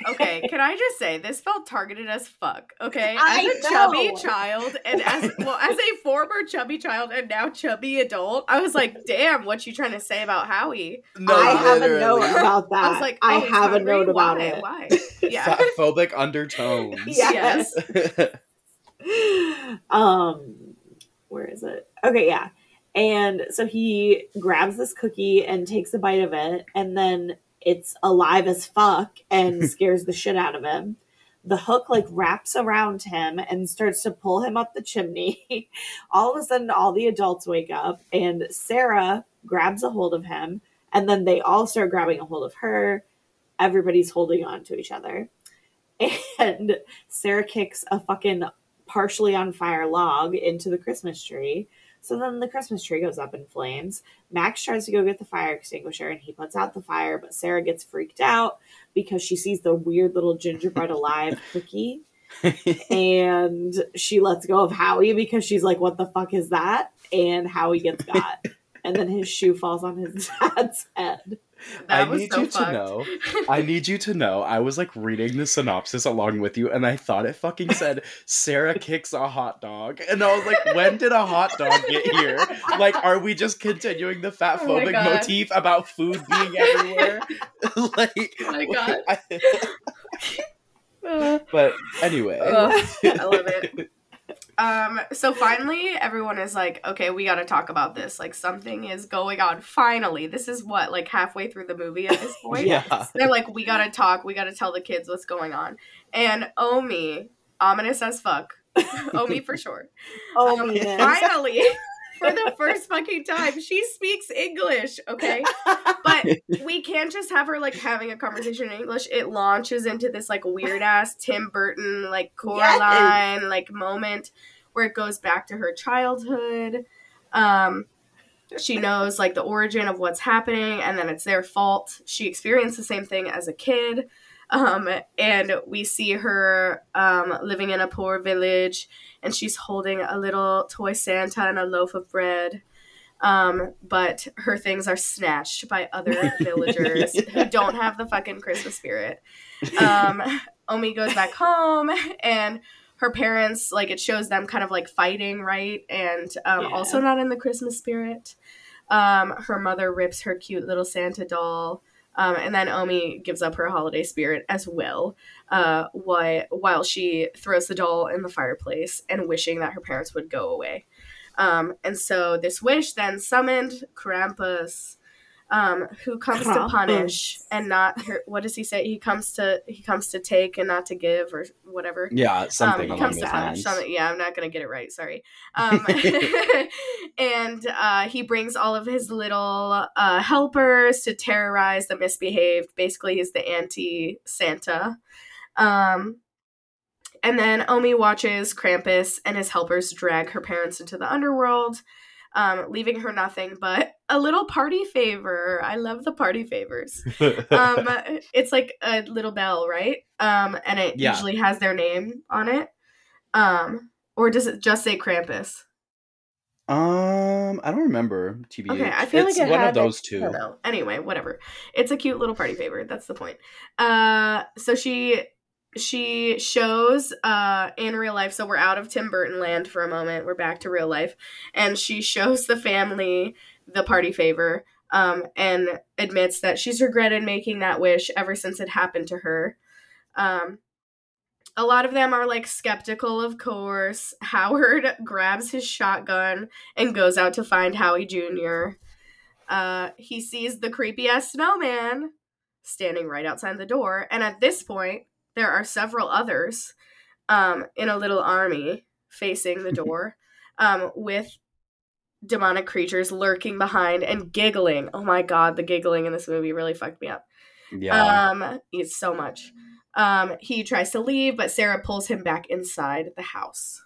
Okay, can I just say this felt targeted as fuck? Okay, [laughs] as I a know. chubby child and [laughs] as well as a former chubby child and now chubby adult, I was like, "Damn, what you trying to say about Howie?" no, I have a note about that. I was like, I oh, he's have a note about Why? it. Why? Yeah, Fat phobic undertones. Yes. um where is it okay yeah and so he grabs this cookie and takes a bite of it and then it's alive as fuck and [laughs] scares the shit out of him. The hook like wraps around him and starts to pull him up the chimney. [laughs] All of a sudden all the adults wake up and sarah grabs a hold of him and then they all start grabbing a hold of her. Everybody's holding on to each other. [laughs] And sarah kicks a fucking partially on fire log into the Christmas tree. So then the Christmas tree goes up in flames. Max tries to go get the fire extinguisher and he puts out the fire, but Sarah gets freaked out because she sees the weird little gingerbread alive [laughs] cookie and she lets go of Howie because she's like, What the fuck is that? And Howie gets [laughs] got. and then his shoe falls on his [laughs] dad's head. [laughs] that I need so you fucked. to know. [laughs] I need you to know. I was like reading the synopsis along with you, and I thought it fucking said Sarah kicks a hot dog, and I was like, when did a hot dog get here? Like, are we just continuing the fat [laughs] Oh phobic God. motif about food being everywhere? like, Oh my God. I- but anyway, Ugh, I love it. Um, so finally, everyone is like, okay, we got to talk about this. Like, something is going on. Finally, this is what, like, halfway through the movie at this [laughs] point. Yeah. They're like, we got to talk. We got to tell the kids what's going on. And Omi, ominous as fuck. [laughs] Omi for sure. Oh, Um, finally, [laughs] for the first fucking time, she speaks English, okay? But [laughs] we can't just have her like having a conversation in English. It launches into this like weird ass Tim Burton like Coraline like moment where it goes back to her childhood. Um she knows like the origin of what's happening and then it's their fault. She experienced the same thing as a kid. Um and we see her um living in a poor village and she's holding a little toy Santa and a loaf of bread. Um, but her things are snatched by other [laughs] villagers who don't have the fucking Christmas spirit. Um, [laughs] Omi goes back home and her parents, like, it shows them kind of like fighting, right? And um, Yeah. also not in the Christmas spirit. Um, her mother rips her cute little Santa doll. Um, and then Omi gives up her holiday spirit as well, uh, while, while she throws the doll in the fireplace and wishing that her parents would go away. Um, and so this wish then summoned Krampus, um, who comes to punish and not. What does he say? He comes to he comes to take and not to give, or whatever. Yeah, something um, he along comes to punish. Something, yeah, I'm not gonna get it right. Sorry. [laughs] Um, [laughs] and uh, he brings all of his little uh, helpers to terrorize the misbehaved. Basically, he's the anti Santa. Um, and then Omi watches Krampus and his helpers drag her parents into the underworld, um, leaving her nothing but a little party favor. I love the party favors. [laughs] Um, it's like a little bell, right? Um, and it Yeah. usually has their name on it. Um, or does it just say Krampus? um, I don't remember. TBH. Okay, I feel it's like it one of those two. Anyway, whatever. It's a cute little party favor. That's the point. Uh, so she she shows uh in real life. So we're out of Tim Burton land for a moment. We're back to real life, and she shows the family the party favor. Um, and admits that she's regretted making that wish ever since it happened to her. Um, a lot of them are like skeptical, of course. [laughs] Howard grabs his shotgun and goes out to find Howie Jr. Uh, he sees the creepy ass snowman standing right outside the door, and at this point, there are several others um, in a little army facing the [laughs] door um, with demonic creatures lurking behind and giggling. Oh my god, the giggling in this movie really fucked me up. Yeah. Um, it's so much. Um, he tries to leave, but Sarah pulls him back inside the house.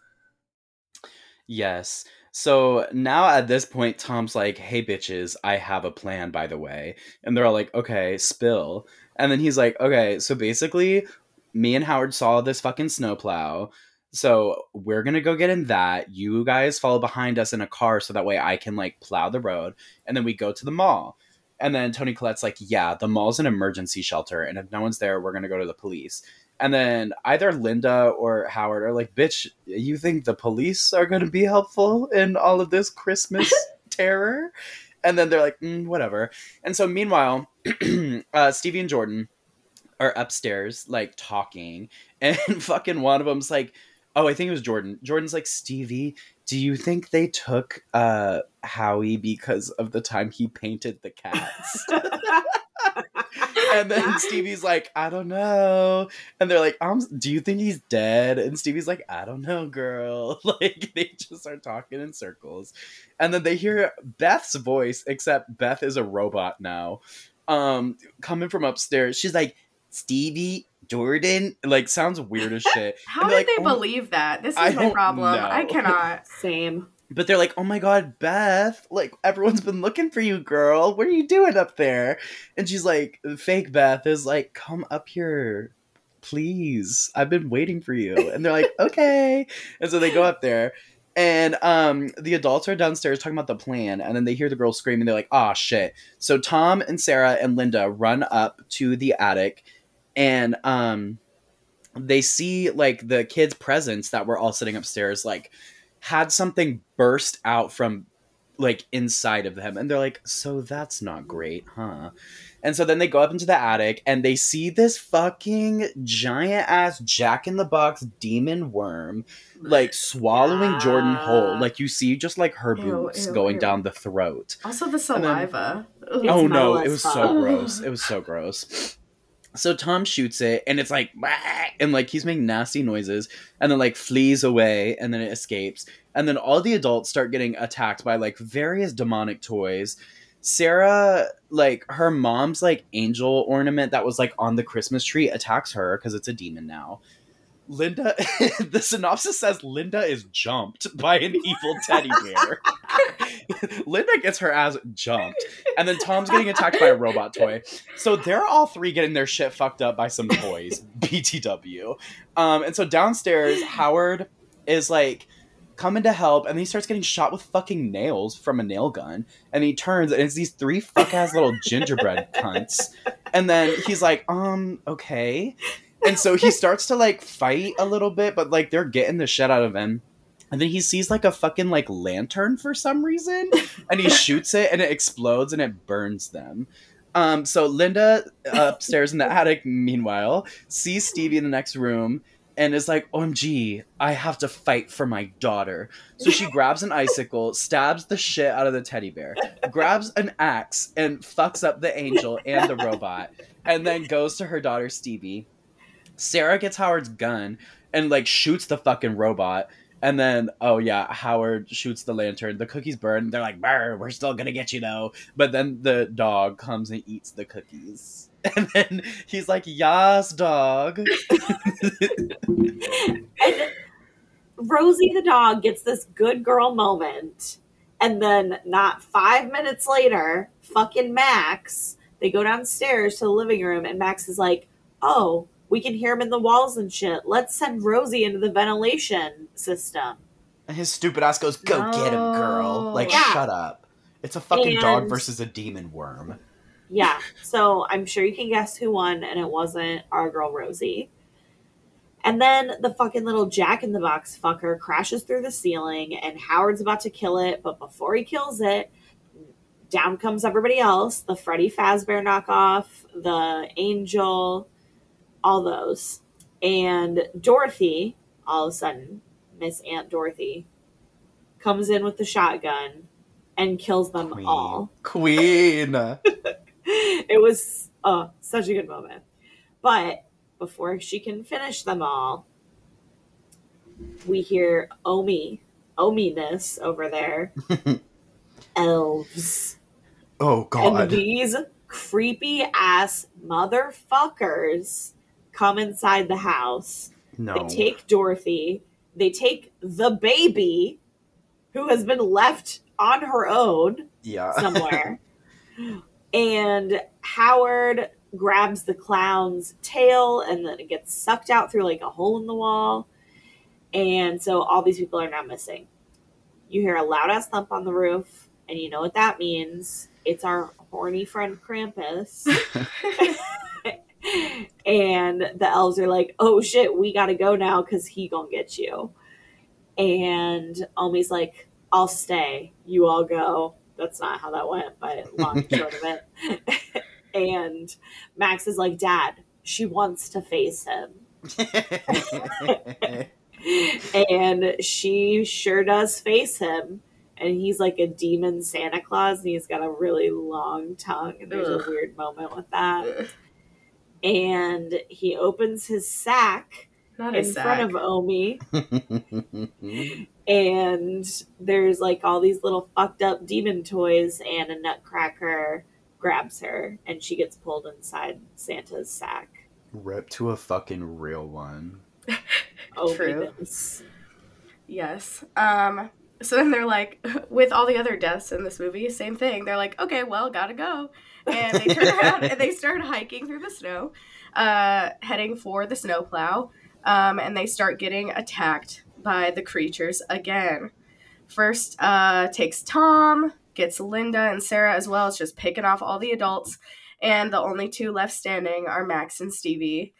Yes. So now at this point, Tom's like, hey, bitches, I have a plan, by the way. And they're all like, okay, spill. And then he's like, okay, so basically, me and Howard saw this fucking snowplow. So we're going to go get in that. You guys follow behind us in a car so that way I can like plow the road. And then we go to the mall. And then Toni Collette's like, yeah, the mall's an emergency shelter. And if no one's there, we're going to go to the police. And then either Linda or Howard are like, bitch, you think the police are going to be helpful in all of this Christmas [laughs] terror? And then they're like, mm, whatever. And so meanwhile, [clears throat] uh, Stevie and Jordan are upstairs, like talking. [laughs] And fucking one of them's like, oh, I think it was Jordan. Jordan's like, Stevie, do you think they took uh, Howie because of the time he painted the cats? [laughs] and then Stevie's like, I don't know. And they're like, um, do you think he's dead? And Stevie's like, I don't know, girl. [laughs] Like they just are talking in circles. And then they hear Beth's voice, except Beth is a robot now. Um, coming from upstairs. She's like, Stevie, Jordan, like sounds weird as shit. [laughs] How And did they're they "Oh, believe that? This is I my problem. know. I cannot. [laughs] Same. But they're like, oh my god, Beth, like everyone's been looking for you, girl. What are you doing up there? And she's like, fake Beth is like, come up here, please. I've been waiting for you. And they're like, [laughs] okay. And so they go up there. And um, the adults are downstairs talking about the plan, and then they hear the girls screaming. They're like, "Ah, shit!" So Tom and Sarah and Linda run up to the attic, and um, they see like the kids' presents that were all sitting upstairs, like had something burst out from like inside of them. And they're like so that's not great huh? And so then they go up into the attic and they see this fucking giant ass jack in the box demon worm like swallowing jordan whole. Like you see just like her boobs ew, going ew. down the throat. Also the saliva. It's oh no it was fuck. so gross. [laughs] It was so gross so tom shoots it and it's like [laughs] and like he's making nasty noises and then like flees away and then it escapes. And then all the adults start getting attacked by like various demonic toys. Sarah like her mom's like angel ornament that was like on the christmas tree attacks her because it's a demon now linda [laughs] the synopsis says linda is jumped by an evil teddy bear. [laughs] Linda gets her ass jumped and then tom's getting attacked by a robot toy. So they're all three getting their shit fucked up by some toys [laughs] btw um and so downstairs howard is like coming to help and then he starts getting shot with fucking nails from a nail gun and he turns and it's these three fuck ass little gingerbread cunts. And then he's like um okay and so he starts to like fight a little bit but like they're getting the shit out of him and then he sees like a fucking like lantern for some reason and he [laughs] shoots it and it explodes and it burns them um so linda upstairs in the attic meanwhile sees stevie in the next room and is like, OMG, I have to fight for my daughter. So she grabs an icicle, stabs the shit out of the teddy bear, grabs an axe, and fucks up the angel and the robot, and then goes to her daughter Stevie. Sarah gets Howard's gun and like shoots the fucking robot. And then, oh yeah, Howard shoots the lantern. The cookies burn. They're like, "Brr, we're still gonna get you though." But then the dog comes and eats the cookies. [laughs] And then he's like, "Yas, dog." [laughs] and Rosie the dog gets this good girl moment, and then not five minutes later, fucking Max, they go downstairs to the living room, and Max is like, "Oh, we can hear him in the walls and shit. Let's send Rosie into the ventilation system." And his stupid ass goes, "Go get him, girl!" Like, Yeah. shut up. It's a fucking dog versus a demon worm. Yeah, so I'm sure you can guess who won, and it wasn't our girl Rosie. And then the fucking little Jack in the Box fucker crashes through the ceiling, and Howard's about to kill it, but before he kills it, down comes everybody else the Freddy Fazbear knockoff, the Angel, all those. And Dorothy, all of a sudden, Miss Aunt Dorothy, comes in with the shotgun and kills them Queen. all Queen. [laughs] it was oh such a good moment but before she can finish them all we hear omi ominess over there [laughs] elves oh and God. these creepy ass motherfuckers come inside the house no. they take dorothy they take the baby who has been left on her own yeah. [laughs] somewhere. and Howard grabs the clown's tail and then it gets sucked out through like a hole in the wall. And so all these people are now missing. You hear a loud ass thump on the roof, and you know what that means. It's our horny friend Krampus. [laughs] [laughs] and the elves are like, oh shit, we gotta go now because he gonna get you. And Omi's like, I'll stay. You all go. That's not how that went, but long and short of it. [laughs] and Max is like, Dad, she wants to face him. [laughs] and she sure does face him. And he's like a demon Santa Claus, and he's got a really long tongue. And there's Ugh. a weird moment with that. Ugh. And he opens his sack Not in sack. front of Omi, [laughs] and there's like all these little fucked up demon toys, and a nutcracker grabs her, and she gets pulled inside Santa's sack. Rip to a fucking real one. [laughs] Omi True. does. Yes. Um. So then they're like, [laughs] with all the other deaths in this movie, same thing. They're like, okay, well, gotta go, and they turn [laughs] around and they start hiking through the snow, uh, heading for the snowplow. Um, and they start getting attacked by the creatures again. First, uh, takes Tom, gets Linda and Sarah as well. It's just picking off all the adults, and the only two left standing are Max and Stevie.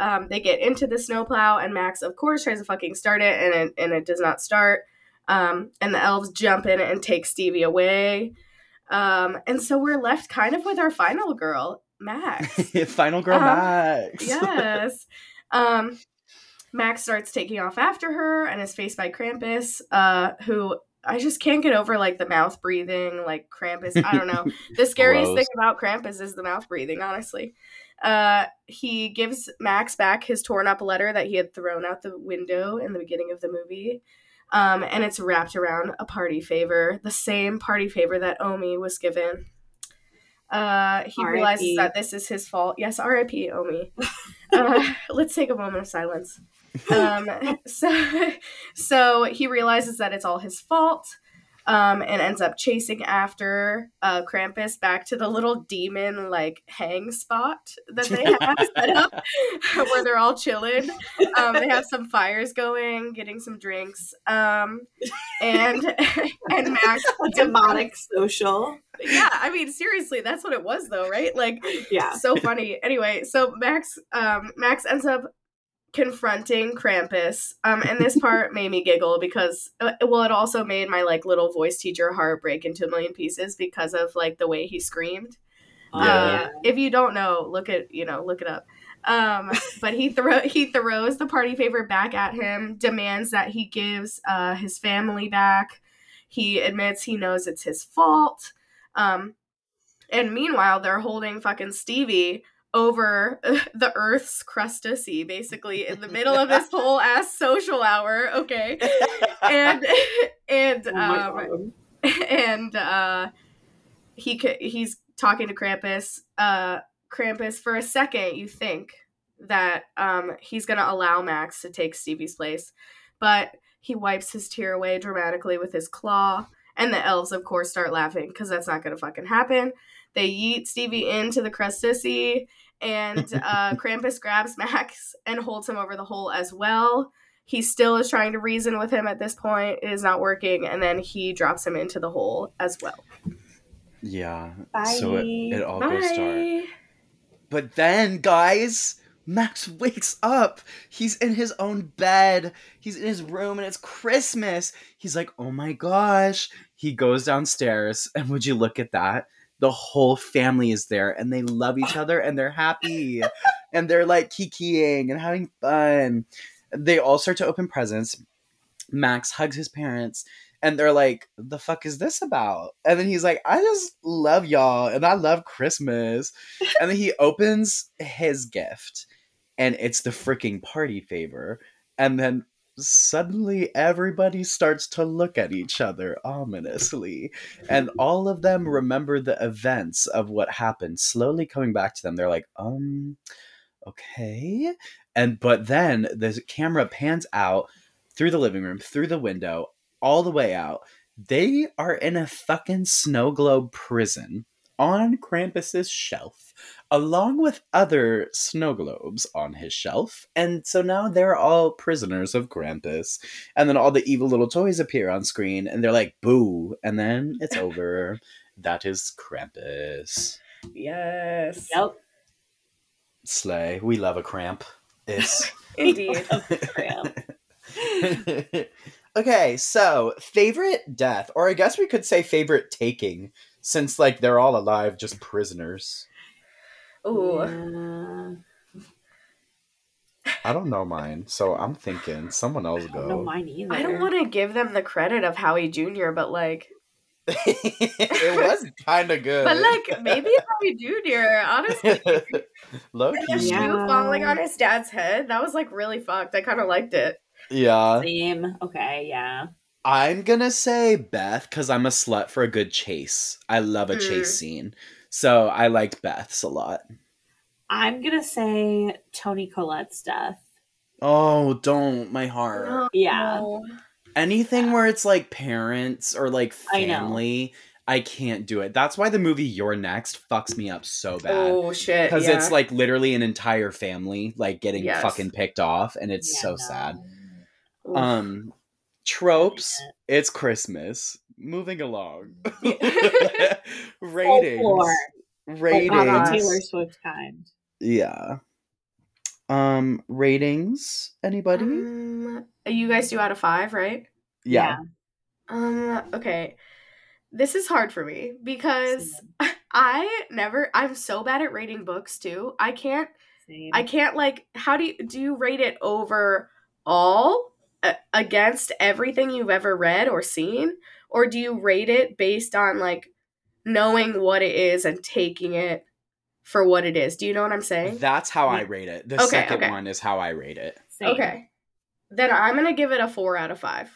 Um, they get into the snowplow, and Max, of course, tries to fucking start it, and it, and it does not start. Um, and the elves jump in and take Stevie away. Um, and so we're left kind of with our final girl, Max. [laughs] Final girl Um, Max. yes. Um, Max starts taking off after her and is faced by Krampus, uh, who I just can't get over like the mouth breathing, like Krampus. I don't know. [laughs] The scariest Gross. thing about Krampus is the mouth breathing, honestly. Uh, he gives Max back his torn up letter that he had thrown out the window in the beginning of the movie. Um, and it's wrapped around a party favor, the same party favor that Omi was given. Uh, he R.I.P.. realizes that this is his fault. Yes, R.I.P. Omi. [laughs] uh, let's take a moment of silence. Um, [laughs] so, so he realizes that it's all his fault um, and ends up chasing after uh, Krampus back to the little demon like hang spot that they [laughs] have set up [laughs] where they're all chilling. Um, they have some fires going, getting some drinks, um, and [laughs] and Max. Demonic social. Yeah, I mean seriously, that's what it was though, right? Like Yeah. so funny. Anyway, so Max um Max ends up confronting Krampus. Um and this part made me giggle because uh, well it also made my like little voice teacher heart break into a million pieces because of like the way he screamed. Oh, Yeah. Uh, if you don't know, look at you know, look it up. Um, but he throw [laughs] he throws the party favor back at him, demands that he gives uh, his family back. He admits he knows it's his fault. Um, and meanwhile, they're holding fucking Stevie over [laughs] the Earth's crustacean, basically in the middle of this [laughs] whole ass social hour. Okay, and [laughs] and Oh um, God. and uh he he's talking to Krampus. Uh Krampus for a second you think that um he's to allow Max to take Stevie's place, but he wipes his tear away dramatically with his claw and the elves of course start laughing cuz that's not going to fucking happen. They yeet Stevie into the crustacean and [laughs] uh Krampus grabs Max and holds him over the hole as well he still is trying to reason with him at this point. It is not working, and then he drops him into the hole as well. Yeah. Bye. So it, it all goes dark. Bye. But then, guys, Max wakes up. He's in his own bed. He's in his room and it's Christmas. He's like, oh my gosh. He goes downstairs, and would you look at that? The whole family is there and they love each other and they're happy and they're like kikiing and having fun. They all start to open presents. Max hugs his parents and they're like, the fuck is this about? And then he's like, I just love y'all and I love Christmas and then he opens his gift and it's the freaking party favor and then suddenly everybody starts to look at each other ominously. And all of them remember the events of what happened slowly coming back to them. They're like um okay. And but then the camera pans out through the living room through the window all the way out. They are in a fucking snow globe prison on Krampus's shelf, along with other snow globes on his shelf. And so now they're all prisoners of Krampus. And then all the evil little toys appear on screen, and they're like, boo. And then it's [laughs] over. that is Krampus. Yes. Yep. Slay. We love a cramp. Is. [laughs] Indeed. [laughs] Cramp. okay, so favorite death, or I guess we could say favorite taking, since like they're all alive, just prisoners. Ooh. Yeah. [laughs] I don't know mine, so I'm thinking someone else I don't know go. mine either. I don't want to give them the credit of Howie Jr., but like, [laughs] it was kind of good. but like maybe Howie Jr. Honestly, [laughs] low and the key. Yeah. shoe falling on his dad's head that was like really fucked. I kind of liked it. Yeah, Same. Okay, yeah. I'm gonna say Beth because I'm a slut for a good chase. I love a Mm. chase scene, so I liked Beth's a lot. I'm gonna say Toni Collette's death. Oh, don't my heart. Oh, Yeah. no. Anything where it's like parents or like I family, I, can't do it. That's why the movie You're Next fucks me up so bad. Oh shit. Because yeah. it's like literally an entire family like getting Yes. fucking picked off, and it's Yeah, so no. sad. Oof. Um, tropes. It's Christmas. Moving along. [laughs] [laughs] ratings. Folklore. Ratings. But Ratings. the Taylor Swift kind. Yeah. Um, ratings. Anybody? Um, you guys do out of five, right? yeah. Um, okay. This is hard for me because [laughs] I never I'm so bad at rating books too. I can't Same. I can't like how do you do you rate it over all uh, against everything you've ever read or seen or do you rate it based on like knowing what it is and taking it for what it is? Do you know what I'm saying? That's how I rate it. The Okay, second okay. one is how I rate it. Same. Okay. Then I'm going to give it a 4 out of 5.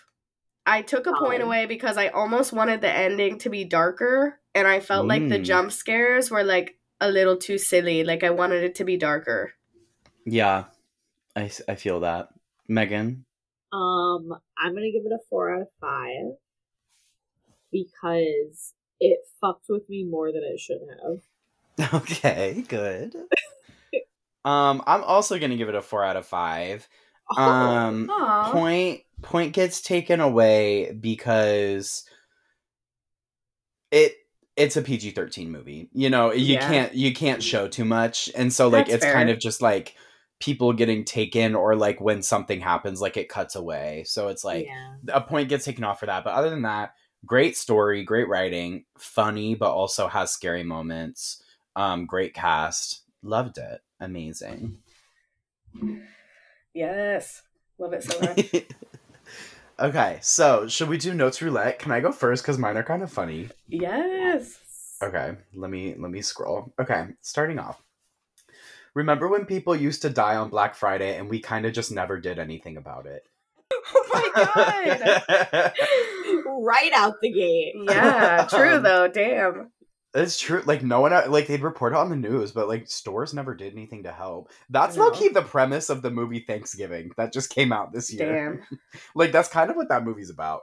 I took a point away because I almost wanted the ending to be darker and I felt like the Mm. jump scares were like a little too silly. Like I wanted it to be darker. Yeah, I I feel that. Megan? Um, I'm gonna give it a four out of five because it fucked with me more than it should have. Okay, good. um, I'm also gonna give it a four out of five. Um, Aw. point point gets taken away because it it's a PG-13 movie. You know, you Yeah. can't you can't show too much. And so like That's it's kind of just like people getting taken or like when something happens like it cuts away. So it's like yeah. a point gets taken off for that. But other than that, great story, great writing, funny but also has scary moments. Um great cast. Loved it. Amazing. Yes. Love it so much. [laughs] okay, so should we do notes roulette? Can I go first cuz mine are kind of funny. yes. Okay, let me let me scroll. Okay, starting off. Remember when people used to die on Black Friday and we kind of just never did anything about it? [laughs] Oh my god. [laughs] right out the gate. yeah, [laughs] true Um, though. Damn. It's true. Like no one, like they'd report it on the news, but like stores never did anything to help. That's I know. low key the premise of the movie Thanksgiving that just came out this year. Damn. [laughs] like that's kind of what that movie's about.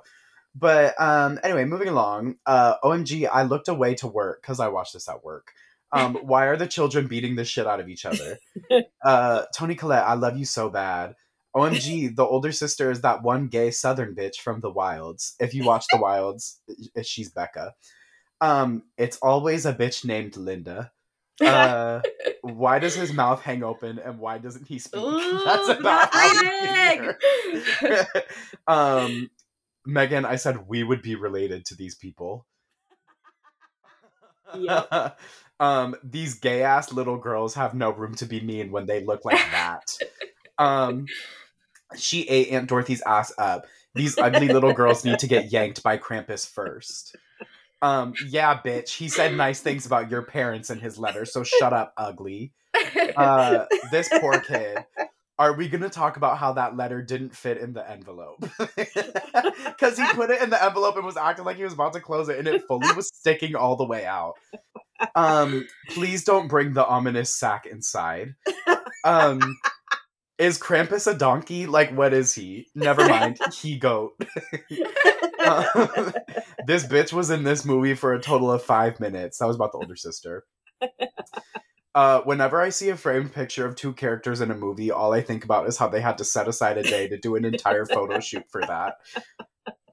But um, anyway, moving along. Uh, OMG, I looked away to work because I watched this at work. Um, why are the children beating the shit out of each other? [laughs] Uh, Toni Collette, I love you so bad. OMG, the older sister is that one gay Southern bitch from The Wilds. If you watch The Wilds, she's Becca. Um, it's always a bitch named Linda. [laughs] Uh, why does his mouth hang open and why doesn't he speak? [laughs] Ooh, That's about how [laughs] um, Megan, I said we would be related to these people. Yep. um, these gay ass little girls have no room to be mean when they look like that. um, she ate Aunt Dorothy's ass up. These ugly little girls need to get yanked by Krampus first. Um, yeah, bitch. He said nice things about your parents in his letter, so shut up, ugly. Uh, this poor kid. Are we gonna talk about how that letter didn't fit in the envelope? [laughs] Because he put it in the envelope and was acting like he was about to close it, and it fully was sticking all the way out. Um, please don't bring the ominous sack inside. Um, is Krampus a donkey? Like, what is he? Never mind. [laughs] He goat. [laughs] [laughs] Um, this bitch was in this movie for a total of five minutes. That was about the older sister. Uh, whenever I see a framed picture of two characters in a movie, all I think about is how they had to set aside a day to do an entire photo shoot for that.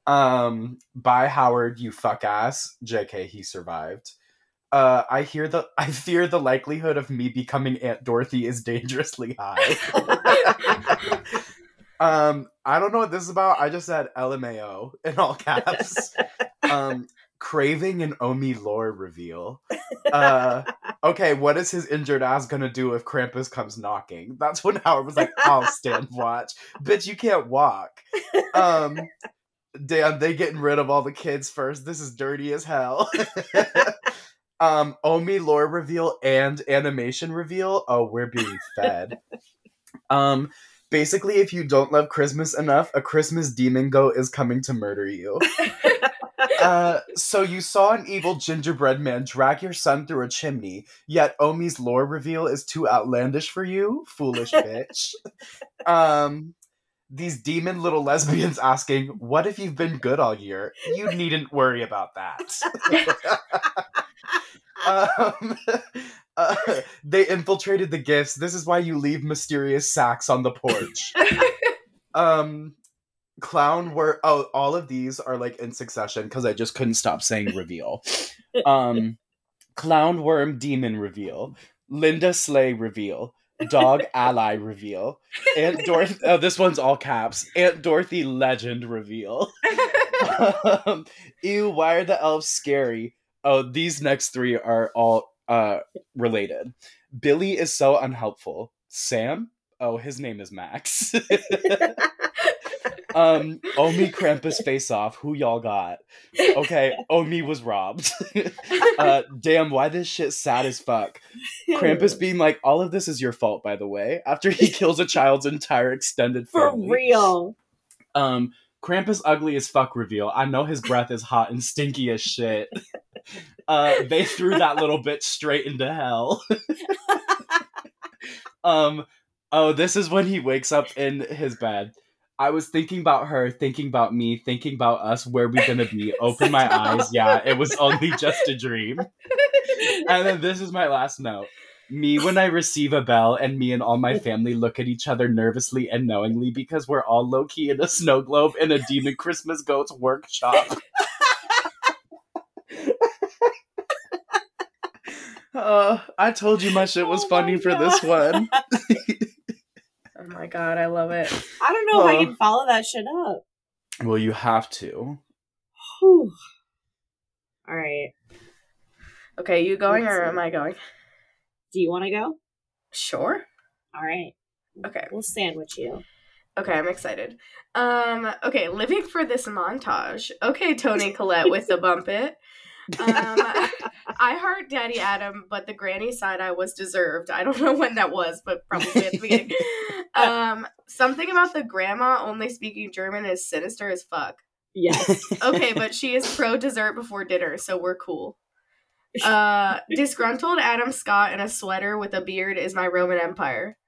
Um, bye Howard, you fuck ass. JK, he survived. Uh, I hear the [laughs] I fear the likelihood of me becoming Aunt Dorothy is dangerously high. [laughs] um, I don't know what this is about. I just said LMAO in all caps. um, craving an Omi lore reveal. Uh, okay, what is his injured ass gonna do if Krampus comes knocking? That's when Howard was like, "I'll stand watch." Bitch, you can't walk. Um, damn, they getting rid of all the kids first. This is dirty as hell. [laughs] um, Omi lore reveal and animation reveal. Oh, we're being [laughs] fed. Um, basically, if you don't love Christmas enough, a Christmas demon goat is coming to murder you. [laughs] Uh, so you saw an evil gingerbread man drag your son through a chimney, yet Omi's lore reveal is too outlandish for you, foolish bitch. um, these demon little lesbians [laughs] asking, "What if you've been good all year? You needn't worry about that." Um, [laughs] uh, they infiltrated the gifts. This is why you leave mysterious sacks on the porch. um, clown were oh, all of these are like in succession because I just couldn't stop saying reveal. Um, clown worm demon reveal. Linda Slay reveal. dog ally reveal. Aunt Dorothy. Oh, this one's all caps. Aunt Dorothy legend reveal. [laughs] um, ew, why are the elves scary? Oh, these next three are all uh related. Billy is so unhelpful. Sam? Oh, his name is Max. [laughs] um, Omi Krampus face off. Who y'all got? Okay, Omi was robbed. [laughs] uh, damn, why this shit sad as fuck? Krampus being like, all of this is your fault, by the way, after he [laughs] kills a child's entire extended For family. real. Um, Krampus ugly as fuck reveal. I know his breath is hot and stinky as shit. Uh, they threw that little bitch straight into hell. [laughs] um, oh, this is when he wakes up in his bed. I was thinking about her, thinking about me, thinking about us. Where we gonna be? [laughs] Open my eyes. Yeah, it was only just a dream. And then this is my last note. Me when I receive a bell, and me and all my family look at each other nervously and knowingly because we're all low key in a snow globe in a demon Christmas goat's workshop. Uh, I told you my shit was [laughs] Oh funny for this one. [laughs] oh my god, I love it. I don't know if I can follow that shit up. Well, you have to. Whew. All right. Okay, you going Let's or see. am I going? Do you want to go? Sure. All right. Okay. We'll sandwich you. Okay, I'm excited. Um, okay, living for this montage. Okay, Toni Collette with the bump it. [laughs] Um, I heart Daddy Adam, but the granny side I was deserved. I don't [laughs] know when that was, but probably at the beginning. [laughs] Um, something about the grandma only speaking German is sinister as fuck. Yes. [laughs] Okay, but she is pro dessert before dinner, so we're cool. Uh, disgruntled Adam Scott in a sweater with a beard is my Roman Empire.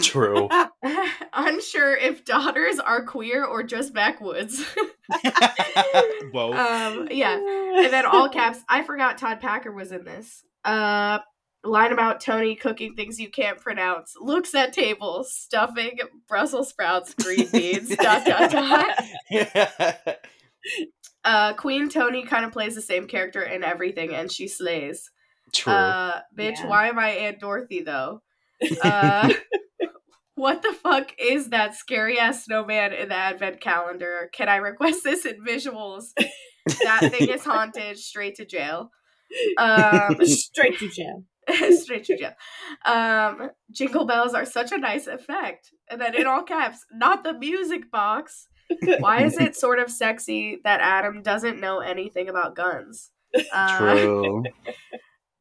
True. [laughs] Unsure if daughters are queer or just backwoods. [laughs] Whoa. um, yeah. [laughs] And then all caps, I forgot Todd Packer was in this. Uh line about Toni cooking things you can't pronounce. Looks at table, stuffing, Brussels sprouts, green beans, dot dot dot. Uh Queen Toni kind of plays the same character in everything and she slays. True. Uh bitch, Yeah. why am I Aunt Dorothy though? Uh what the fuck is that scary ass snowman in the advent calendar? Can I request this in visuals? That thing is [laughs] haunted, straight to jail. [laughs] Um Straight to jail. [laughs] straight to jail. Um jingle bells are such a nice effect. And then in all caps, not the music box. Why is it sort of sexy that Adam doesn't know anything about guns? Uh, True.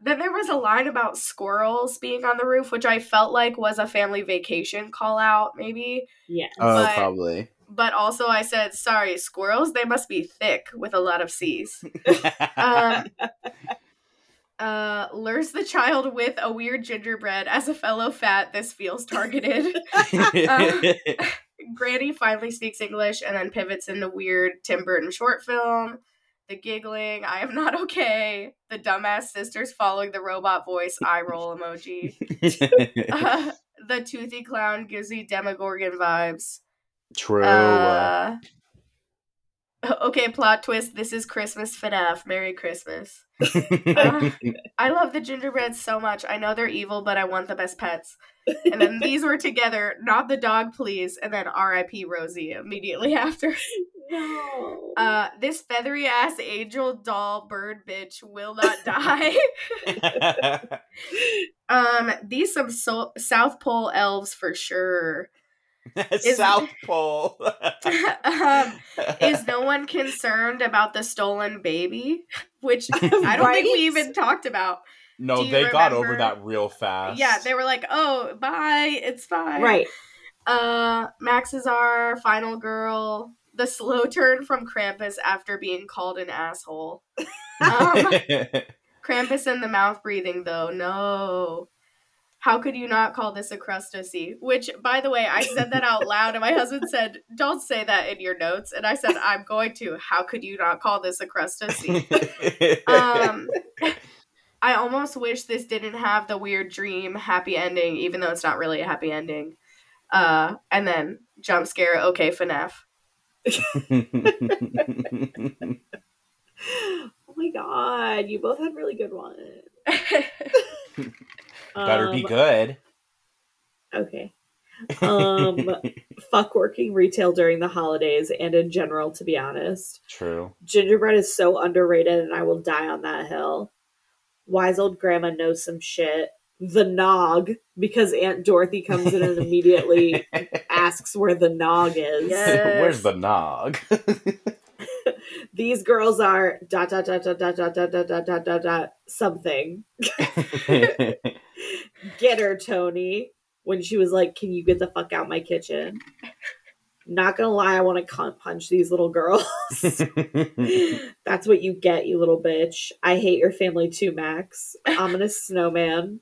Then there was a line about squirrels being on the roof, which I felt like was a family vacation call out, maybe. Yeah. oh, but- probably. But also, I said, sorry, squirrels, they must be thick with a lot of C's. [laughs] Um, [laughs] uh, lures the child with a weird gingerbread. As a fellow fat, this feels targeted. [laughs] um, Granny finally speaks English and then pivots into weird Tim Burton short film. The giggling, I am not okay. The dumbass sisters following the robot voice, eye roll emoji. [laughs] [laughs] Uh, the toothy clown gives me Demogorgon vibes. True. Uh, okay, plot twist. This is Christmas FNAF. Merry Christmas. uh, [laughs] I love the gingerbreads so much. I know they're evil, but I want the best pets. And then these were together, not the dog, please. And then R.I.P. Rosie immediately after. No. Uh, this feathery ass angel doll bird bitch will not [laughs] die. [laughs] um, these some so- South Pole elves for sure. [laughs] South Pole. um, is no one concerned about the stolen baby? Which I don't think we even talked about. no, they got over that real fast. Yeah, they were like, "Oh, bye, it's fine." right. Uh, Max is our final girl. The slow turn from Krampus after being called an asshole. [laughs] Um, Krampus in the mouth breathing though. No. How could you not call this a crustacean? Which, by the way, I said that out loud, and my husband said, "Don't say that in your notes." And I said, "I'm going to." How could you not call this a crustacean? um [laughs] i almost wish this didn't have the weird dream happy ending even though it's not really a happy ending uh and then jump scare okay FNAF. [laughs] Oh my god, you both had really good ones. [laughs] Better be Um, good. Okay. Um, [laughs] fuck working retail during the holidays and in general, to be honest. True. Gingerbread is so underrated and I will die on that hill. Wise old grandma knows some shit. The nog, because Aunt Dorothy comes in and immediately asks where the nog is. Yes. Where's the nog? These girls are dot dot dot dot dot dot dot dot dot dot dot dot something. Get her, Toni. When she was like, "Can you get the fuck out my kitchen?" Not gonna lie, I want to punch these little girls. That's what you get, you little bitch. I hate your family too, Max. Ominous snowman.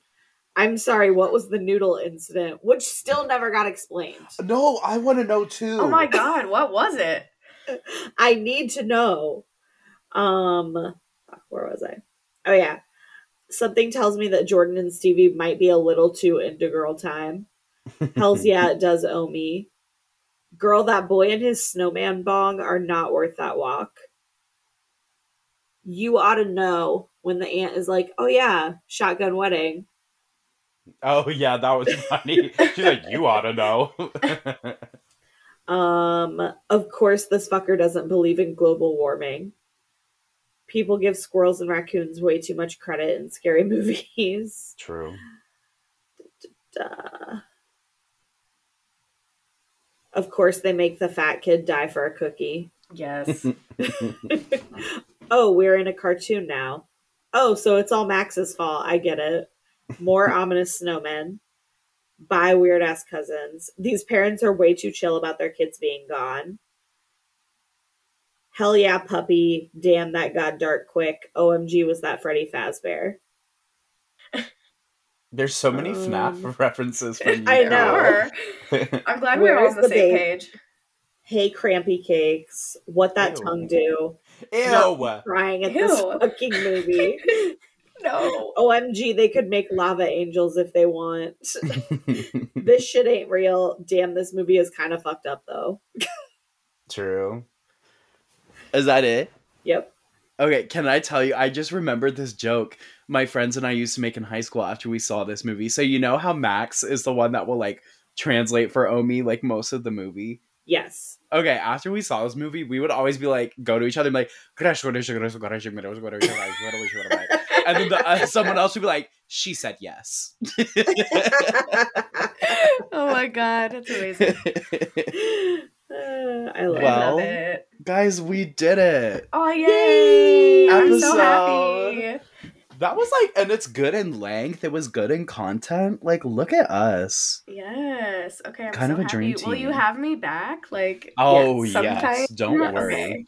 I'm sorry, what was the noodle incident? Which still never got explained. no, I want to know too. Oh my god, what was it? [laughs] I need to know. Um, where was I? Oh yeah, something tells me that Jordan and Stevie might be a little too into girl time. Hell's [laughs] yeah, it does owe me. Girl, that boy and his snowman bong are not worth that walk. You ought to know when the aunt is like, "Oh yeah, shotgun wedding." Oh yeah, that was funny. She's like, you ought to know. [laughs] Um, of course, this fucker doesn't believe in global warming. People give squirrels and raccoons way too much credit in scary [laughs] movies. True. Duh. Of course, they make the fat kid die for a cookie. Yes. [laughs] Oh, we're in a cartoon now. Oh, so it's all Max's fault. I get it. More ominous snowmen. by weird ass cousins. These parents are way too chill about their kids being gone. Hell yeah, puppy. Damn, that got dark quick. OMG, was that Freddy Fazbear? There's so many Um, FNAF [laughs] references from you. [laughs] I know. I'm glad we're all on the, the same babe? page. Hey, crampy cakes. What that Ew. tongue do? Ew. Crying at this Ew. fucking movie. [laughs] No. OMG, they could make lava angels if they want. this shit ain't real. Damn, this movie is kind of fucked up though. True. Is that it? Yep. Okay, can I tell you? I just remembered this joke my friends and I used to make in high school after we saw this movie. So you know how Max is the one that will like translate for Omi like most of the movie. Yes. Okay, after we saw this movie, we would always be like, go to each other and be like, and then the, uh, someone else would be like, "She said yes." [laughs] oh my god, that's amazing! Uh, [sighs] I love, well, love it, guys. We did it. Oh yay! yay! I'm so happy. That was like, and it's good in length. It was good in content. Like, look at us. Yes. Okay. I'm kind so of a happy. dream team. Will you have me back? Like, oh yes. yes. Don't [laughs] okay. worry.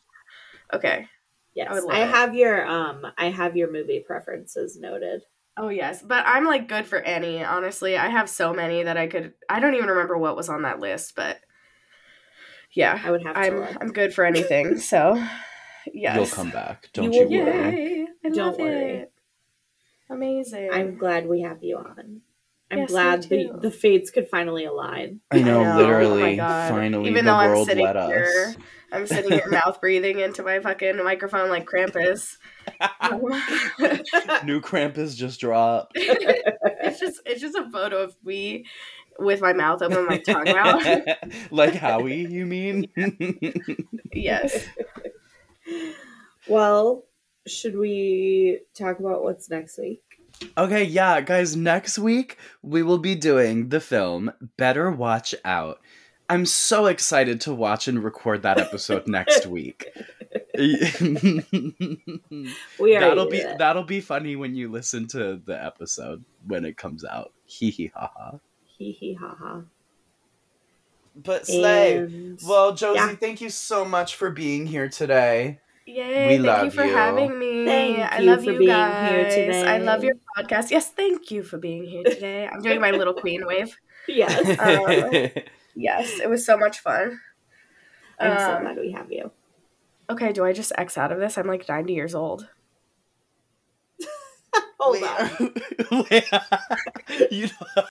Okay. Yes. I would love I have your um I have your movie preferences noted. Oh yes, but I'm like good for any. Honestly, I have so many that I could. I don't even remember what was on that list, but yeah, I would have to I'm look. I'm good for anything. [laughs] So yes, You'll come back. Don't You you, worry. Yay! I Don't love worry. it. Amazing. I'm glad we have you on. I'm Yes, glad the, the fates could finally align. I know, I know, literally. oh my God. Finally, Even the though I'm world sitting let here- us. I'm sitting here mouth breathing into my fucking microphone like Krampus. [laughs] New Krampus just dropped. [laughs] it's just it's just a photo of me with my mouth open, my tongue [laughs] out. like Howie, you mean? yes. Well, should we talk about what's next week? okay, yeah, guys, next week we will be doing the film Better Watch Out. I'm so excited to watch and record that episode next week. [laughs] We are that'll be that'll be funny when you listen to the episode when it comes out. Hee hee ha ha. hee hee ha ha. But Slay. And Well, Josie, Yeah. thank you so much for being here today. Yay! We thank love you for you. having me. Thank I you love for you being guys. here I love your podcast. Yes, thank you for being here today. I'm doing my little queen wave. [laughs] yes, Um, [laughs] Yes, it was so much fun. I'm so Um, glad we have you. Okay, do I just X out of this? I'm like 90 years old. [laughs] Hold Wait, on. [laughs] wait, [laughs] you know,